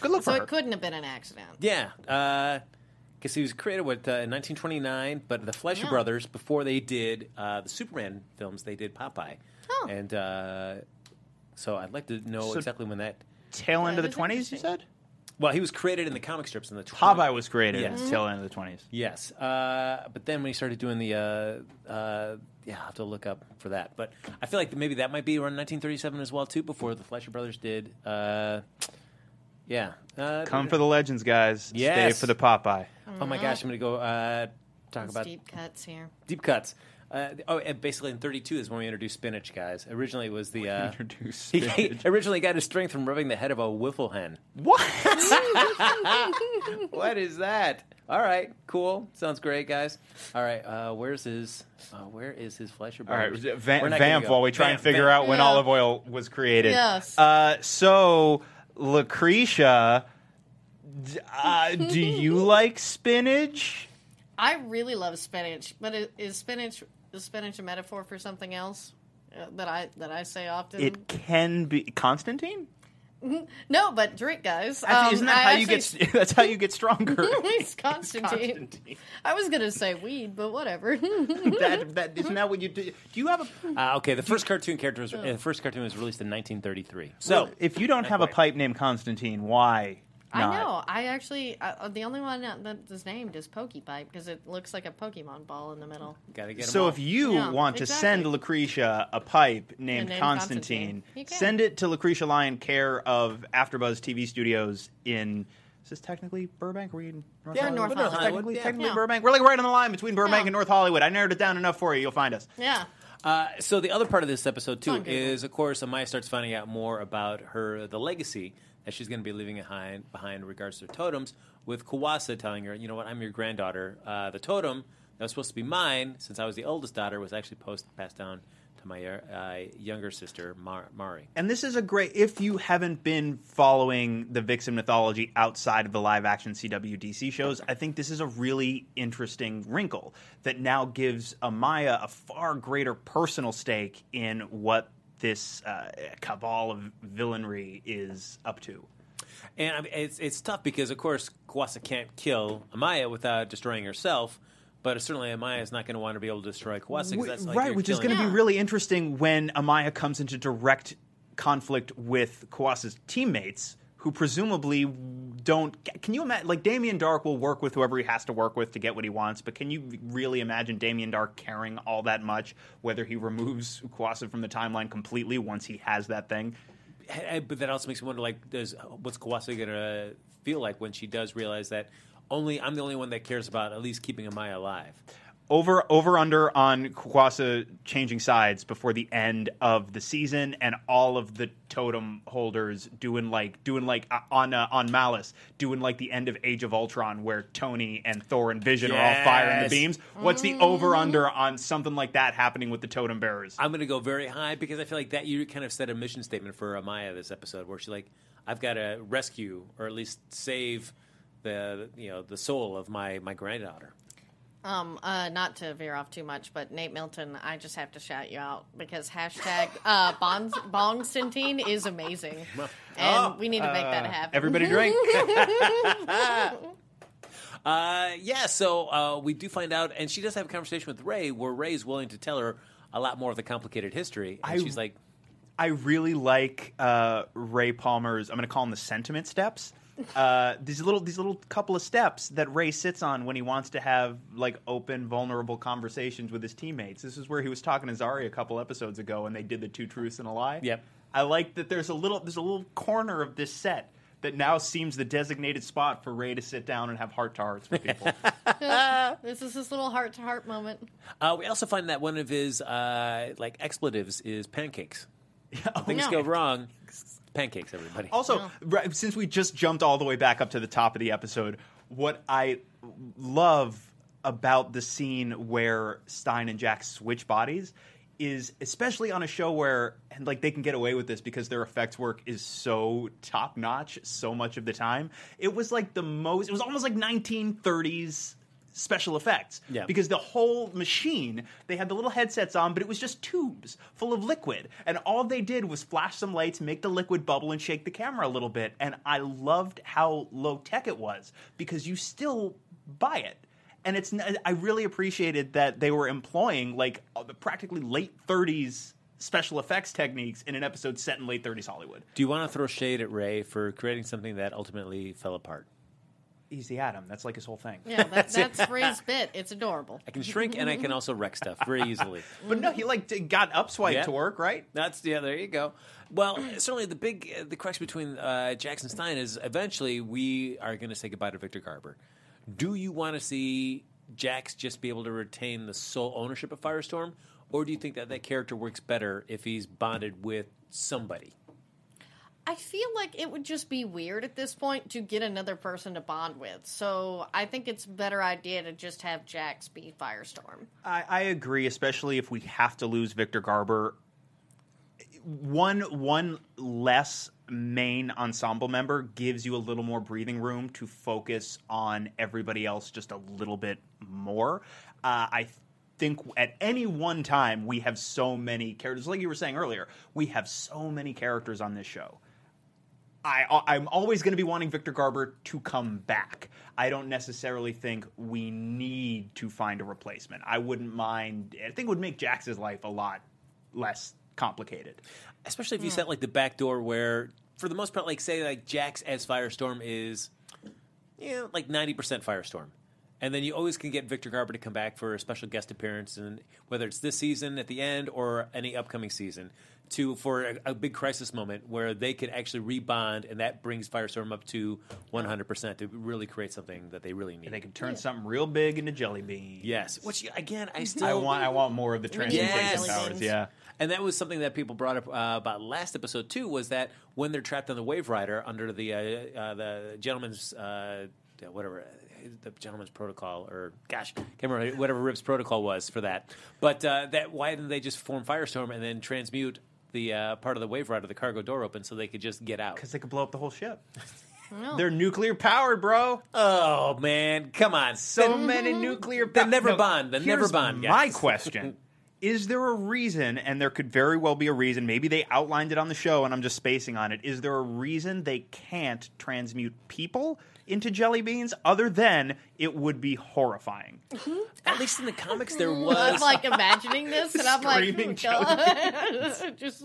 Good look So for her. it couldn't have been an accident. Yeah, because he was created what uh, in 1929, but the Fleischer Yeah. brothers before they did uh, the Superman films, they did Popeye, Oh. and uh, so I'd like to know So- exactly when that. Tail end of the twenties, you said. Well, he was created in the comic strips in the 20s. Popeye was created Yes. at the tail end of the twenties. Yes, uh, but then when he started doing the, uh, uh, yeah, I'll have to look up for that. But I feel like maybe that might be around 1937 as well too, before the Fleischer Brothers did. Uh, yeah, uh, Come for the legends, guys. Stay for the Popeye. Oh my gosh, I'm gonna go uh, talk It's about deep cuts here. deep cuts. Uh, oh, and basically in 32 is when we introduced spinach, guys. Originally it was the uh, Introduce he spinach. originally got his strength from rubbing the head of a Whiffle Hen. What? What is that? All right, cool. Sounds great, guys. All right, uh, where's his? Uh, where is his Fleischer All right, Brothers? va- We're not gonna vamp go. while we try and figure vamp. out when Yeah. Olive Oyl was created. Yes. Uh, so, Lacretia, d- uh, do you like spinach? I really love spinach, but is spinach is spinach a metaphor for something else uh, that I that I say often? It can be Constantine. no, but drink, guys. Actually, Um, isn't that I how you actually- get? That's how you get stronger. It's Constantine. I was gonna say weed, but whatever. that, that, isn't that what you do? Do you have a? Uh, okay, the first cartoon character was uh, the first cartoon was released in 1933. So So, if you don't have a pipe named Constantine, why? I know. I actually uh, the only one that is named is Pokepipe because it looks like a Pokemon ball in the middle. gotta get 'em So all. if you Yeah, want to send Lacretia a pipe named named Constantine, Constantine. Send it to Lacretia Lyon, care of AfterBuzz TV Studios in. Is this technically Burbank? Are we in North Yeah, Hollywood? North It's Hollywood. Technically, Yeah. technically Yeah. Burbank. We're like right on the line between Burbank Yeah. and North Hollywood. I narrowed it down enough for you. You'll find us. Yeah. Uh, so the other part of this episode too is, of course, Amaya starts finding out more about her the legacy that she's going to be leaving behind behind in regards to totems. With Kuasa telling her, you know what, I'm your granddaughter. Uh, the totem that was supposed to be mine, since I was the oldest daughter, was actually post passed down to my uh, younger sister Mar- Mari. And this is a great. If you haven't been following the Vixen mythology outside of the live action CW DC shows, I think this is a really interesting wrinkle that now gives Amaya a far greater personal stake in what this uh, cabal of villainry is up to. And I mean, it's it's tough because, of course, Kuasa can't kill Amaya without destroying herself. But certainly, Amaya is not going to want to be able to destroy Kuasa. 'cause that's like right, you're which is going to Yeah. be really interesting when Amaya comes into direct conflict with Kuasa's teammates, who presumably don't. Can you imagine? Like Damien Darhk will work with whoever he has to work with to get what he wants, but can you really imagine Damien Darhk caring all that much whether he removes Kuasa from the timeline completely once he has that thing? But that also makes me wonder, like, does what's Kuasa to feel like when she does realize that only I'm the only one that cares about at least keeping Amaya alive? Over over under on Kuasa changing sides before the end of the season, and all of the totem holders doing like doing like uh, on uh, on Mallus doing like the end of Age of Ultron, where Tony and Thor and Vision are all firing the beams. What's the over under on something like that happening with the totem bearers? I'm going to go very high because I feel like that you kind of set a mission statement for Amaya this episode, where she's like, "I've got to rescue or at least save the you know the soul of my my granddaughter." Um, uh, not to veer off too much, but Nate Milton, I just have to shout you out because hashtag uh, Bong Bong Centine is amazing, and we need to make that happen. Everybody drink. Uh, yeah, so uh, we do find out, and she does have a conversation with Ray, where Ray's willing to tell her a lot more of the complicated history, and I- she's like, I really like uh, Ray Palmer's. I'm going to call them the sentiment steps. Uh, these little these little couple of steps that Ray sits on when he wants to have like open, vulnerable conversations with his teammates. This is where he was talking to Zari a couple episodes ago, and they did the two truths and a lie. Yep. I like that. There's a little there's a little corner of this set that now seems the designated spot for Ray to sit down and have heart to hearts with people. This is his little heart to heart moment. uh, we also find that one of his uh, like expletives is pancakes. When things Yeah. go wrong, pancakes, everybody. Also, right, since we just jumped all the way back up to the top of the episode, what I love about the scene where Stein and Jax switch bodies is especially on a show where and like they can get away with this because their effects work is so top notch so much of the time. It was like the most it was almost like 1930s special effects. Yeah. because the whole machine they had the little headsets on but it was just tubes full of liquid. And all they did was flash some lights make the liquid bubble and shake the camera a little bit. And i loved how low tech it was because you still buy it. And it's i really appreciated that they were employing like uh, the practically late 30s special effects techniques in an episode set in late 30s hollywood. Do you want to throw shade at Ray for creating something that ultimately fell apart? He's the atom that's like his whole thing Yeah, that, that's Ray's bit. It's adorable. I can shrink and I can also wreck stuff very easily. but no he like d- got upswipe Yeah. to work right That's yeah. There you go. Well, certainly the big uh, the crux between uh, Jax and Stein is eventually we are going to say goodbye to Victor Garber. Do you want to see Jax just be able to retain the sole ownership of Firestorm, or do you think that that character works better if he's bonded with somebody? I feel like it would just be weird at this point to get another person to bond with. So I think it's a better idea to just have Jax be Firestorm. I, I agree, especially if we have to lose Victor Garber. One one less main ensemble member gives you a little more breathing room to focus on everybody else just a little bit more. Uh, I think at any one time we have so many characters, like you were saying earlier, we have so many characters on this show. I, uh, I'm always going to be wanting Victor Garber to come back. I don't necessarily think we need to find a replacement. I wouldn't mind. I think it would make Jax's life a lot less complicated. especially if you hmm. set like the back door where, for the most part, like say like Jax as Firestorm is, yeah, like ninety percent Firestorm, and then you always can get Victor Garber to come back for a special guest appearance, and whether it's this season at the end or any upcoming season, to for a, a big crisis moment where they could actually rebond, and that brings Firestorm up to one hundred percent to really create something that they really need. And they can turn something real big into jelly beans. yes, which again, I still I want. I want more of the need transmutation Yes. powers. Yeah. And that was something that people brought up uh, about last episode too. Was that when they're trapped on the Waverider under the uh, uh, the gentleman's uh, whatever the gentleman's protocol or gosh, can't remember whatever Rip's protocol was for that. But uh, that why didn't they just form Firestorm and then transmute the uh, part of the Waverider, the cargo door open, so they could just get out? Because they could blow up the whole ship. No. They're nuclear powered, bro. Oh man, come on! So Then- many nuclear. They pow- never No, bond. They never here's bond, My question: Is there a reason, and there could very well be a reason? Maybe they outlined it on the show, and I'm just spacing on it. Is there a reason they can't transmute people into jelly beans, other than it would be horrifying? At least in the comics, there was. I'm was like imagining this, and I'm like, Screaming oh, God. just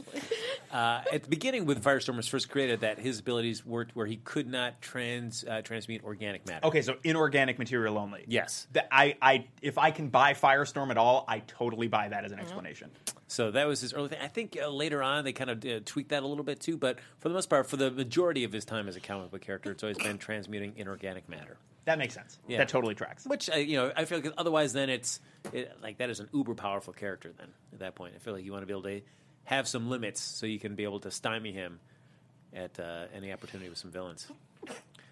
uh, at the beginning when Firestorm was first created that his abilities worked where he could not trans uh, transmute organic matter. Okay, so inorganic material only. Yes. That I, I, if I can buy Firestorm at all, I totally buy that as an explanation. So that was his early thing. I think uh, later on they kind of uh, tweaked that a little bit too, but for the most part, for the majority of his time as a comic book character, it's always been transmuting inorganic matter. That makes sense. Yeah. That totally tracks. Which uh, you know, I feel like otherwise, then it's it, like that is an uber powerful character. Then at that point, I feel like you want to be able to have some limits so you can be able to stymie him at uh, any opportunity with some villains.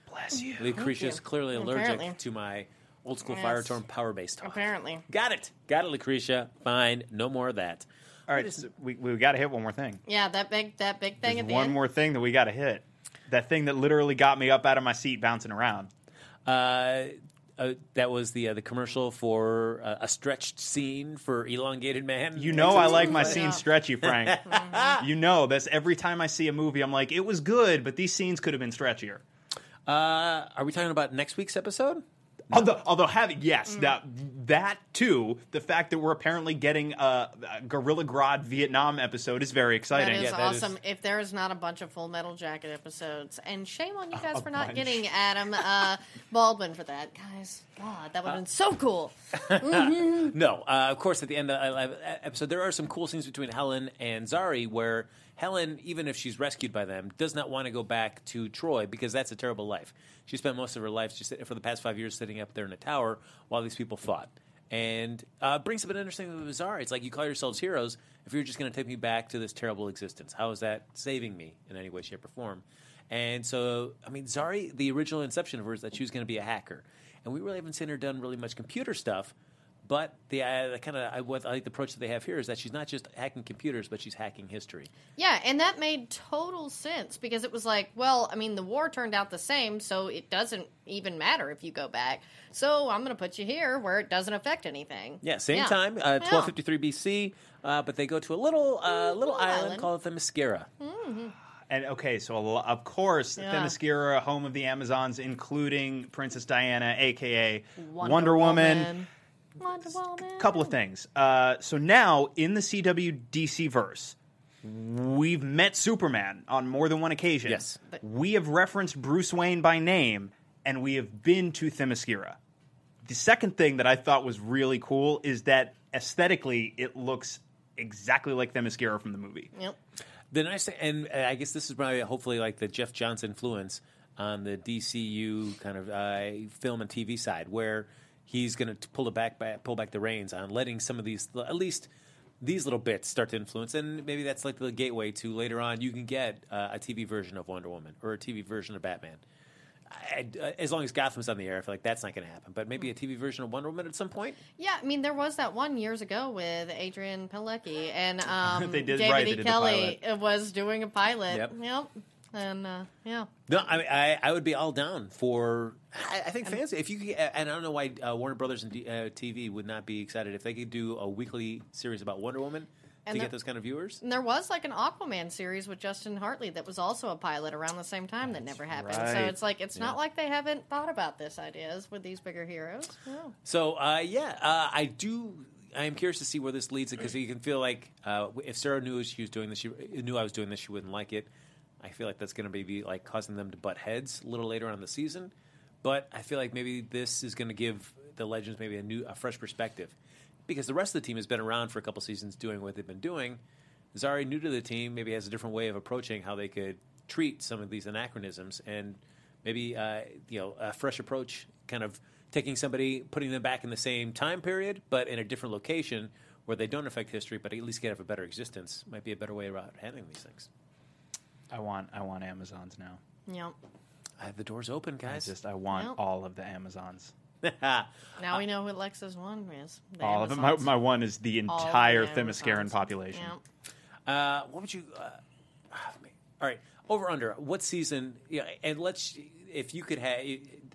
Bless you. Lacretia's you. clearly allergic Apparently. to my old school Yes. Firestorm power based talk. apparently. Got it, got it, Lacretia. Fine, no more of that. All right, so we we got to hit one more thing. Yeah, that big that big thing There's at the one end. more thing that we got to hit. That thing that literally got me up out of my seat, bouncing around. Uh, uh, that was the uh, the commercial for uh, a stretched scene for elongated man. You know, I like my Yeah. scenes stretchy, Frank. you know, that's every time I see a movie, I'm like, it was good, but these scenes could have been stretchier. Uh, are we talking about next week's episode? Although, although having yes, Mm. that that too, the fact that we're apparently getting a, a Gorilla Grodd Vietnam episode is very exciting. is Yeah, that is- awesome. If there is not a bunch of Full Metal Jacket episodes, and shame on you guys A for not getting Adam uh, Baldwin for that, guys. God, that would have been so cool. No, uh, of course. At the end of the episode, there are some cool scenes between Helen and Zari, where Helen, even if she's rescued by them, does not want to go back to Troy because that's a terrible life. She spent most of her life just for the past five years sitting up there in a tower while these people fought. And uh, brings up an interesting Zari. It's like you call yourselves heroes if you're just going to take me back to this terrible existence. How is that saving me in any way, shape, or form? And so, I mean, Zari, the original inception of her is that she was going to be a hacker. And we really haven't seen her done really much computer stuff. But the, uh, the kind of I, what I like the approach that they have here is that she's not just hacking computers, but she's hacking history. Yeah, and that made total sense because it was like, well, I mean, the war turned out the same, so it doesn't even matter if you go back. So I'm going to put you here where it doesn't affect anything. Yeah, same Yeah. time, uh, Yeah. 1253 BC. Uh, but they go to a little uh, little little island, island. called Themyscira. And okay, so a of course, Yeah. Themyscira, home of the Amazons, including Princess Diana, aka Wonder, Wonder, Woman. Wonder Woman. Couple of things. Uh, so now in the CW DC verse, we've met Superman on more than one occasion. Yes. We have referenced Bruce Wayne by name, and we have been to Themyscira. The second thing that I thought was really cool is that aesthetically, it looks exactly like Themyscira from the movie. Yep. The nice thing, and uh, I guess this is probably hopefully like the Geoff Johns influence on the DCU kind of uh, film and TV side, where he's going to pull the back, back pull back the reins on letting some of these at least these little bits start to influence, and maybe that's like the gateway to later on you can get uh, a TV version of Wonder Woman or a TV version of Batman. I, I- as long as Gotham's on the air, I feel like that's not going to happen. But maybe a TV version of Wonder Woman at some point. Yeah, I mean, there was that one years ago with Adrianne Palicki, and um, David right, E. Kelley was doing a pilot. Yep. Yep. And uh, yeah, No, I, mean, I I would be all down for. I, I think fans, if you could, and I don't know why uh, Warner Brothers and D, uh, TV would not be excited if they could do a weekly series about Wonder Woman to the- get those kind of viewers. and there was like an Aquaman series with Justin Hartley that was also a pilot around the same time that never happened. So it's like it's not like they haven't thought about this ideas with these bigger heroes. No. So uh, yeah, uh, I do. I am curious to see where this leads because you can feel like uh, if Sara knew she was doing this, she knew I was doing this, she wouldn't like it. I feel like that's going to be like causing them to butt heads a little later on in the season. But I feel like maybe this is going to give the Legends maybe a new, a fresh perspective because the rest of the team has been around for a couple seasons doing what they've been doing. Zari, new to the team, maybe has a different way of approaching how they could treat some of these anachronisms and maybe uh, you know a fresh approach, kind of taking somebody, putting them back in the same time period, but in a different location where they don't affect history, but at least get have a better existence. Might be a better way about handling these things. I want I want Amazons now. Yep. I have the doors open, I guys. just I want Yep. all of the Amazons. Now we know what Lex's one is. The all of them. My, Amazons. my one is the All the entire Amazons. Themysciran population. Yep. Uh, what would you? Uh, ah, all right, over under. What season? Yeah, and let's. If you could have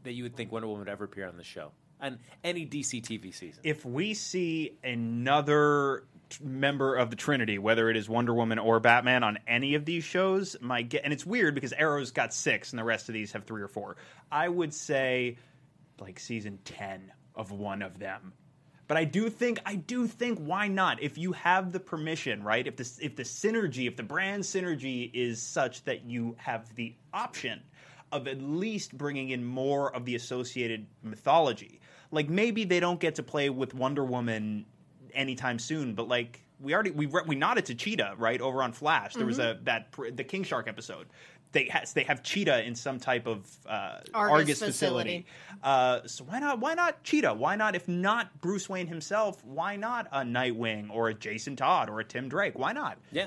that, you would think Wonder Woman would ever appear on the show on any DC TV season. If we see another t- member of the Trinity, whether it is Wonder Woman or Batman on any of these shows, my ge- and it's weird because Arrow's got six and the rest of these have three or four. I would say like season ten of one of them. But I do think I do think why not? If you have the permission, right? If the if the synergy, if the brand synergy is such that you have the option of at least bringing in more of the associated mythology. Like maybe they don't get to play with Wonder Woman anytime soon, but like we already we re- we nodded to Cheetah right over on Flash. There was a that pr- the King Shark episode. They has they have Cheetah in some type of uh, Argus Argus, facility. facility. Uh, so why not? Why not Cheetah? Why not? If not Bruce Wayne himself, why not a Nightwing or a Jason Todd or a Tim Drake? Why not? Yeah.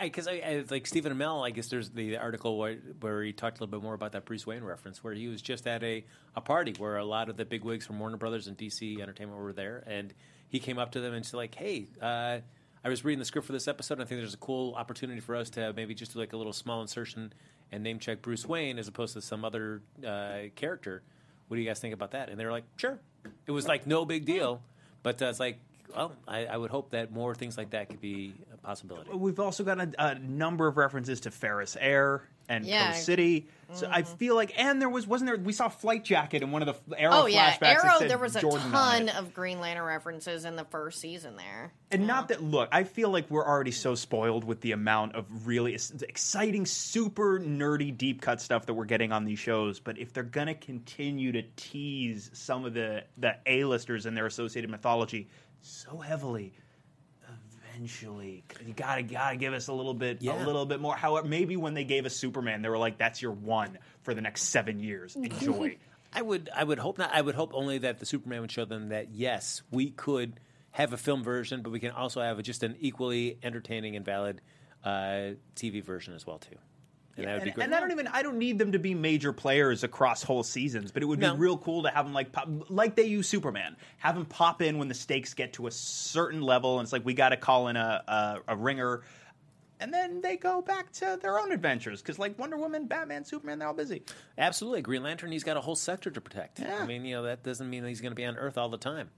Because I, I, like Stephen Amell, I guess there's the article where, where he talked a little bit more about that Bruce Wayne reference, where he was just at a, a party where a lot of the big wigs from Warner Brothers and DC Entertainment were there, and he came up to them and said like, "Hey, uh, I was reading the script for this episode. and I think there's a cool opportunity for us to maybe just do like a little small insertion and name check Bruce Wayne as opposed to some other uh, character. What do you guys think about that?" And they were like, "Sure." It was like no big deal, but uh, it's like. Well, I, I would hope that more things like that could be a possibility. We've also got a, a number of references to Ferris Air and Yeah. Coast City. So I mm-hmm. feel like, and there was wasn't there? We saw Flight Jacket in one of the Arrow Oh yeah, flashbacks. Arrow. There was a Jordan ton of Green Lantern references in the first season there. And not that look, I feel like we're already so spoiled with the amount of really exciting, super nerdy, deep cut stuff that we're getting on these shows. But if they're gonna continue to tease some of the the A listers and their associated mythology so heavily, eventually you gotta gotta give us a little bit Yeah. a little bit more. However, maybe when they gave us Superman, they were like, "That's your one for the next seven years. Enjoy." I would I would hope not. I would hope only that the Superman would show them that yes, we could have a film version, but we can also have just an equally entertaining and valid uh, TV version as well too. And that would be and, great. and I don't even I don't need them to be major players across whole seasons, but it would No. be real cool to have them like pop, like they use Superman. Have them pop in when the stakes get to a certain level, and it's like we got to call in a, a a ringer, and then they go back to their own adventures because like Wonder Woman, Batman, Superman, they're all busy. Absolutely, Green Lantern. He's got a whole sector to protect. Yeah. I mean, you know, that doesn't mean that he's going to be on Earth all the time.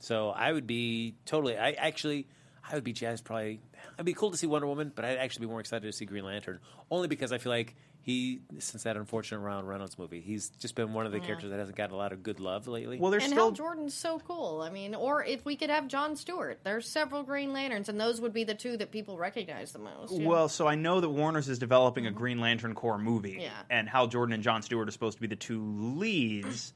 So I would be totally. I actually, I would be jazzed. Probably, I'd be cool to see Wonder Woman, but I'd actually be more excited to see Green Lantern, only because I feel like he, since that unfortunate Ryan Reynolds movie, he's just been one of the characters that hasn't gotten a lot of good love lately. Well, they're And still Hal Jordan's so cool. I mean, or if we could have John Stewart, there's several Green Lanterns, and those would be the two that people recognize the most. yeah. Well, so I know that Warner's is developing a mm-hmm. Green Lantern Corps movie, Yeah. and Hal Jordan and John Stewart are supposed to be the two leads,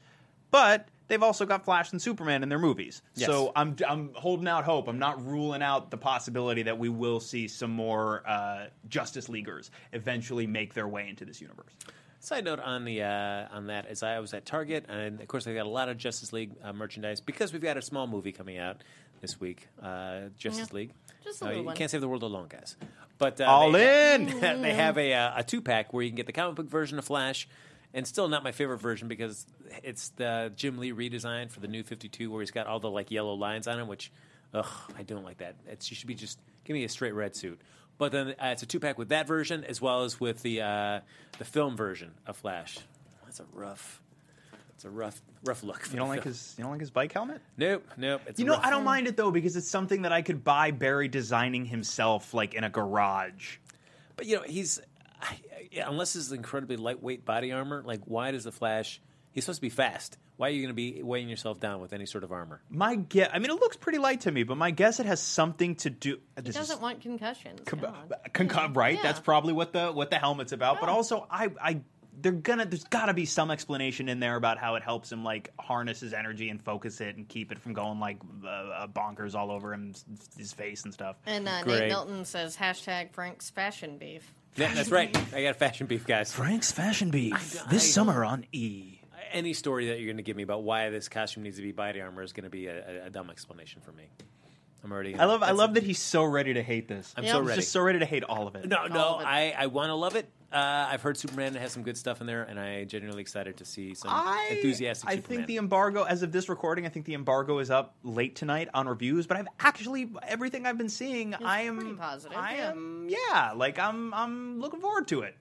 but they've also got Flash and Superman in their movies. Yes. So I'm I'm holding out hope. I'm not ruling out the possibility that we will see some more uh, Justice Leaguers eventually make their way into this universe. Side note on the uh, on that is I was at Target and of course I got a lot of Justice League uh, merchandise because we've got a small movie coming out. this week. Uh, Justice Yeah. League. Just a little you one. can't save the world alone, guys. But uh, All they, in. they have a uh, a two pack where you can get the comic book version of Flash, and still not my favorite version because it's the Jim Lee redesign for the new Fifty Two where he's got all the like yellow lines on him, which ugh, I don't like that. It's you should be just give me a straight red suit. But then uh, it's a two pack with that version as well as with the uh, the film version of Flash. That's a rough. It's a rough rough look. for You don't like film. his you don't like his bike helmet? Nope, nope. It's You know, I don't mind it though because it's something that I could buy Barry designing himself, like in a garage. But you know, he's yeah, unless his incredibly lightweight body armor. Like, why does the Flash? He's supposed to be fast. Why are you going to be weighing yourself down with any sort of armor? My guess, I mean, it looks pretty light to me, but my guess it has something to do. He this doesn't is- want concussions. Con- come on. con- right? Yeah. That's probably what the what the helmet's about. But also, I, I, they're gonna. There's got to be some explanation in there about how it helps him like harness his energy and focus it and keep it from going like uh, uh, bonkers all over him, his face and stuff. And uh, Nate Milton says hashtag Frank's fashion beef. Yeah, that's right. I got a fashion beef, guys. Frank's Fashion Beef I- this I- summer on E. Any story that you're going to give me about why this costume needs to be body armor is going to be a, a, a dumb explanation for me. I'm already. I love I love that he's so ready to hate this. I'm Yeah. so He's ready. Just so ready to hate all of it. No, no, All of it. I, I want to love it. Uh, I've heard Superman has some good stuff in there, and I'm genuinely excited to see some I, enthusiastic I Superman. think the embargo, as of this recording, I think the embargo is up late tonight on reviews. But I've actually everything I've been seeing, I am pretty positive, I yeah. am, yeah, like I'm, I'm looking forward to it.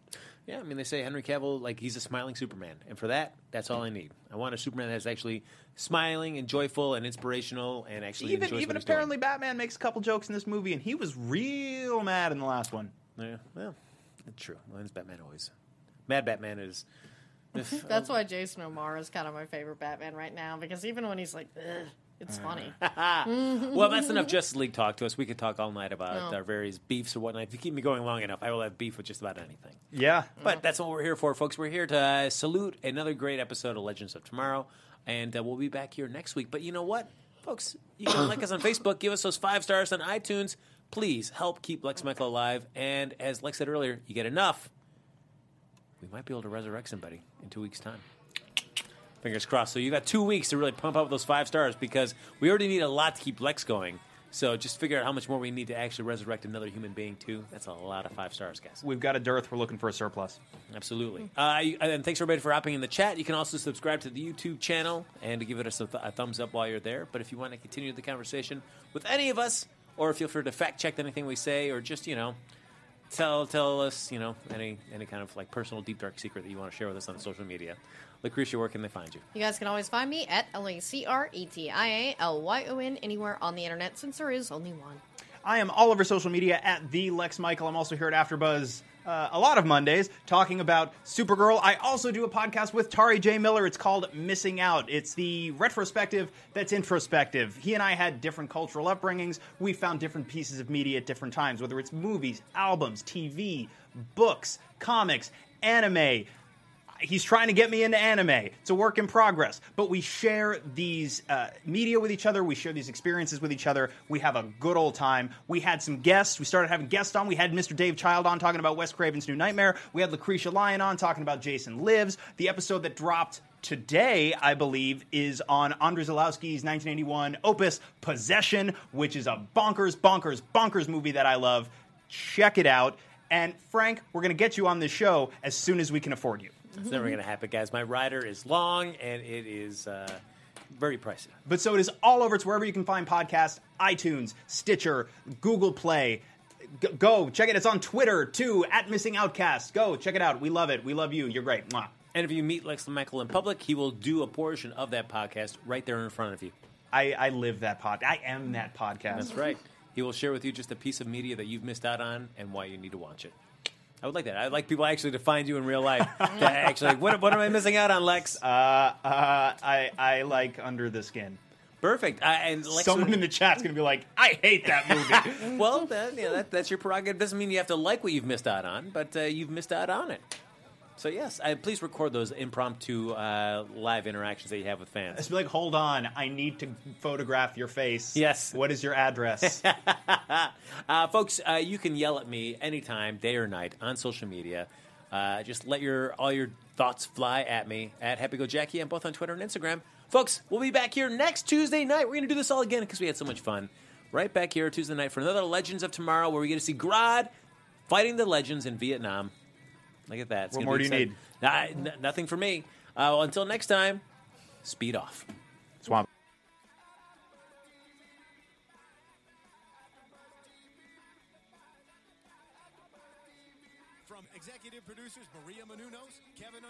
Yeah, I mean, they say Henry Cavill, like, he's a smiling Superman. And for that, that's all I need. I want a Superman that's actually smiling and joyful and inspirational and actually Even, enjoys even what he's apparently, Batman makes a couple jokes in this movie, and he was real mad in the last one. doing. Yeah, well, that's true. Well, that's Batman always. Mad Batman is. if- That's why Jason O'Mara is kind of my favorite Batman right now because even when he's like, Ugh, it's funny. well, that's enough Justice League talk to us. We could talk all night about No. our various beefs or whatnot. If you keep me going long enough, I will have beef with just about anything. Yeah, But that's what we're here for, folks. We're here to uh, salute another great episode of Legends of Tomorrow, and uh, we'll be back here next week. But you know what, folks? You can like us on Facebook, give us those five stars on iTunes. Please help keep Lex Michael alive. And as Lex said earlier, you get enough, we might be able to resurrect somebody in two weeks' time. Fingers crossed. So you got two weeks to really pump up those five stars because we already need a lot to keep Lex going. So just figure out how much more we need to actually resurrect another human being too. That's a lot of five stars, guys. we've got a dearth. We're looking for a surplus. Absolutely. Uh, and thanks everybody for hopping in the chat. You can also subscribe to the YouTube channel and to give it a, a thumbs up while you're there. But if you want to continue the conversation with any of us, or feel free to fact check anything we say, or just you know tell tell us you know any any kind of like personal deep dark secret that you want to share with us on social media. Lacretia, where can they find you? You guys can always find me at L A C R E T I A L Y O N anywhere on the internet since there is only one. I am all over social media at the Lex Michael. I'm also here at AfterBuzz uh, a lot of Mondays talking about Supergirl. I also do a podcast with Tari J. Miller. It's called Missing Out. It's the retrospective that's introspective. He and I had different cultural upbringings. We found different pieces of media at different times, whether it's movies, albums, TV, books, comics, anime he's trying to get me into anime. It's a work in progress. But we share these uh, media with each other. We share these experiences with each other. We have a good old time. We had some guests. We started having guests on. We had Mr. Dave Child on talking about Wes Craven's New Nightmare. We had Lacretia Lyon on talking about Jason Lives. The episode that dropped today, I believe, is on Andrzej Zulawski's 1981 opus Possession, which is a bonkers, bonkers, bonkers movie that I love. Check it out. And Frank, we're going to get you on this show as soon as we can afford you. It's never going to happen, guys. My rider is long and it is uh, very pricey. But so it is all over. It's wherever you can find podcasts iTunes, Stitcher, Google Play. G- go check it. It's on Twitter too, at Missing Outcast. Go check it out. We love it. We love you. You're great. Mwah. And if you meet Lex Michael in public, he will do a portion of that podcast right there in front of you. I, I live that pod. I am that podcast. That's right. He will share with you just a piece of media that you've missed out on and why you need to watch it. I would like that. I'd like people actually to find you in real life. That actually, what, what am I missing out on, Lex? Uh, uh, I, I like Under the Skin. Perfect. Uh, and Lex Someone in the chat's gonna be like, I hate that movie. well, that, yeah, that, that's your prerogative. Doesn't mean you have to like what you've missed out on, but uh, you've missed out on it. So yes, I, please record those impromptu uh, live interactions that you have with fans. Just be like, hold on, I need to photograph your face. Yes. What is your address? Uh, folks, uh, you can yell at me anytime, day or night, on social media. Uh, just let your all your thoughts fly at me at Happy Go Jackie. I'm both on Twitter and Instagram. Folks, we'll be back here next Tuesday night. We're going to do this all again because we had so much fun. Right back here Tuesday night for another Legends of Tomorrow where we get to see Grodd fighting the legends in Vietnam. Look at that. It's What gonna more be do you exciting. Nah, n- nothing for me. Uh, well, until next time, speed off. Swamp. From executive producers Maria Menounos, Kevin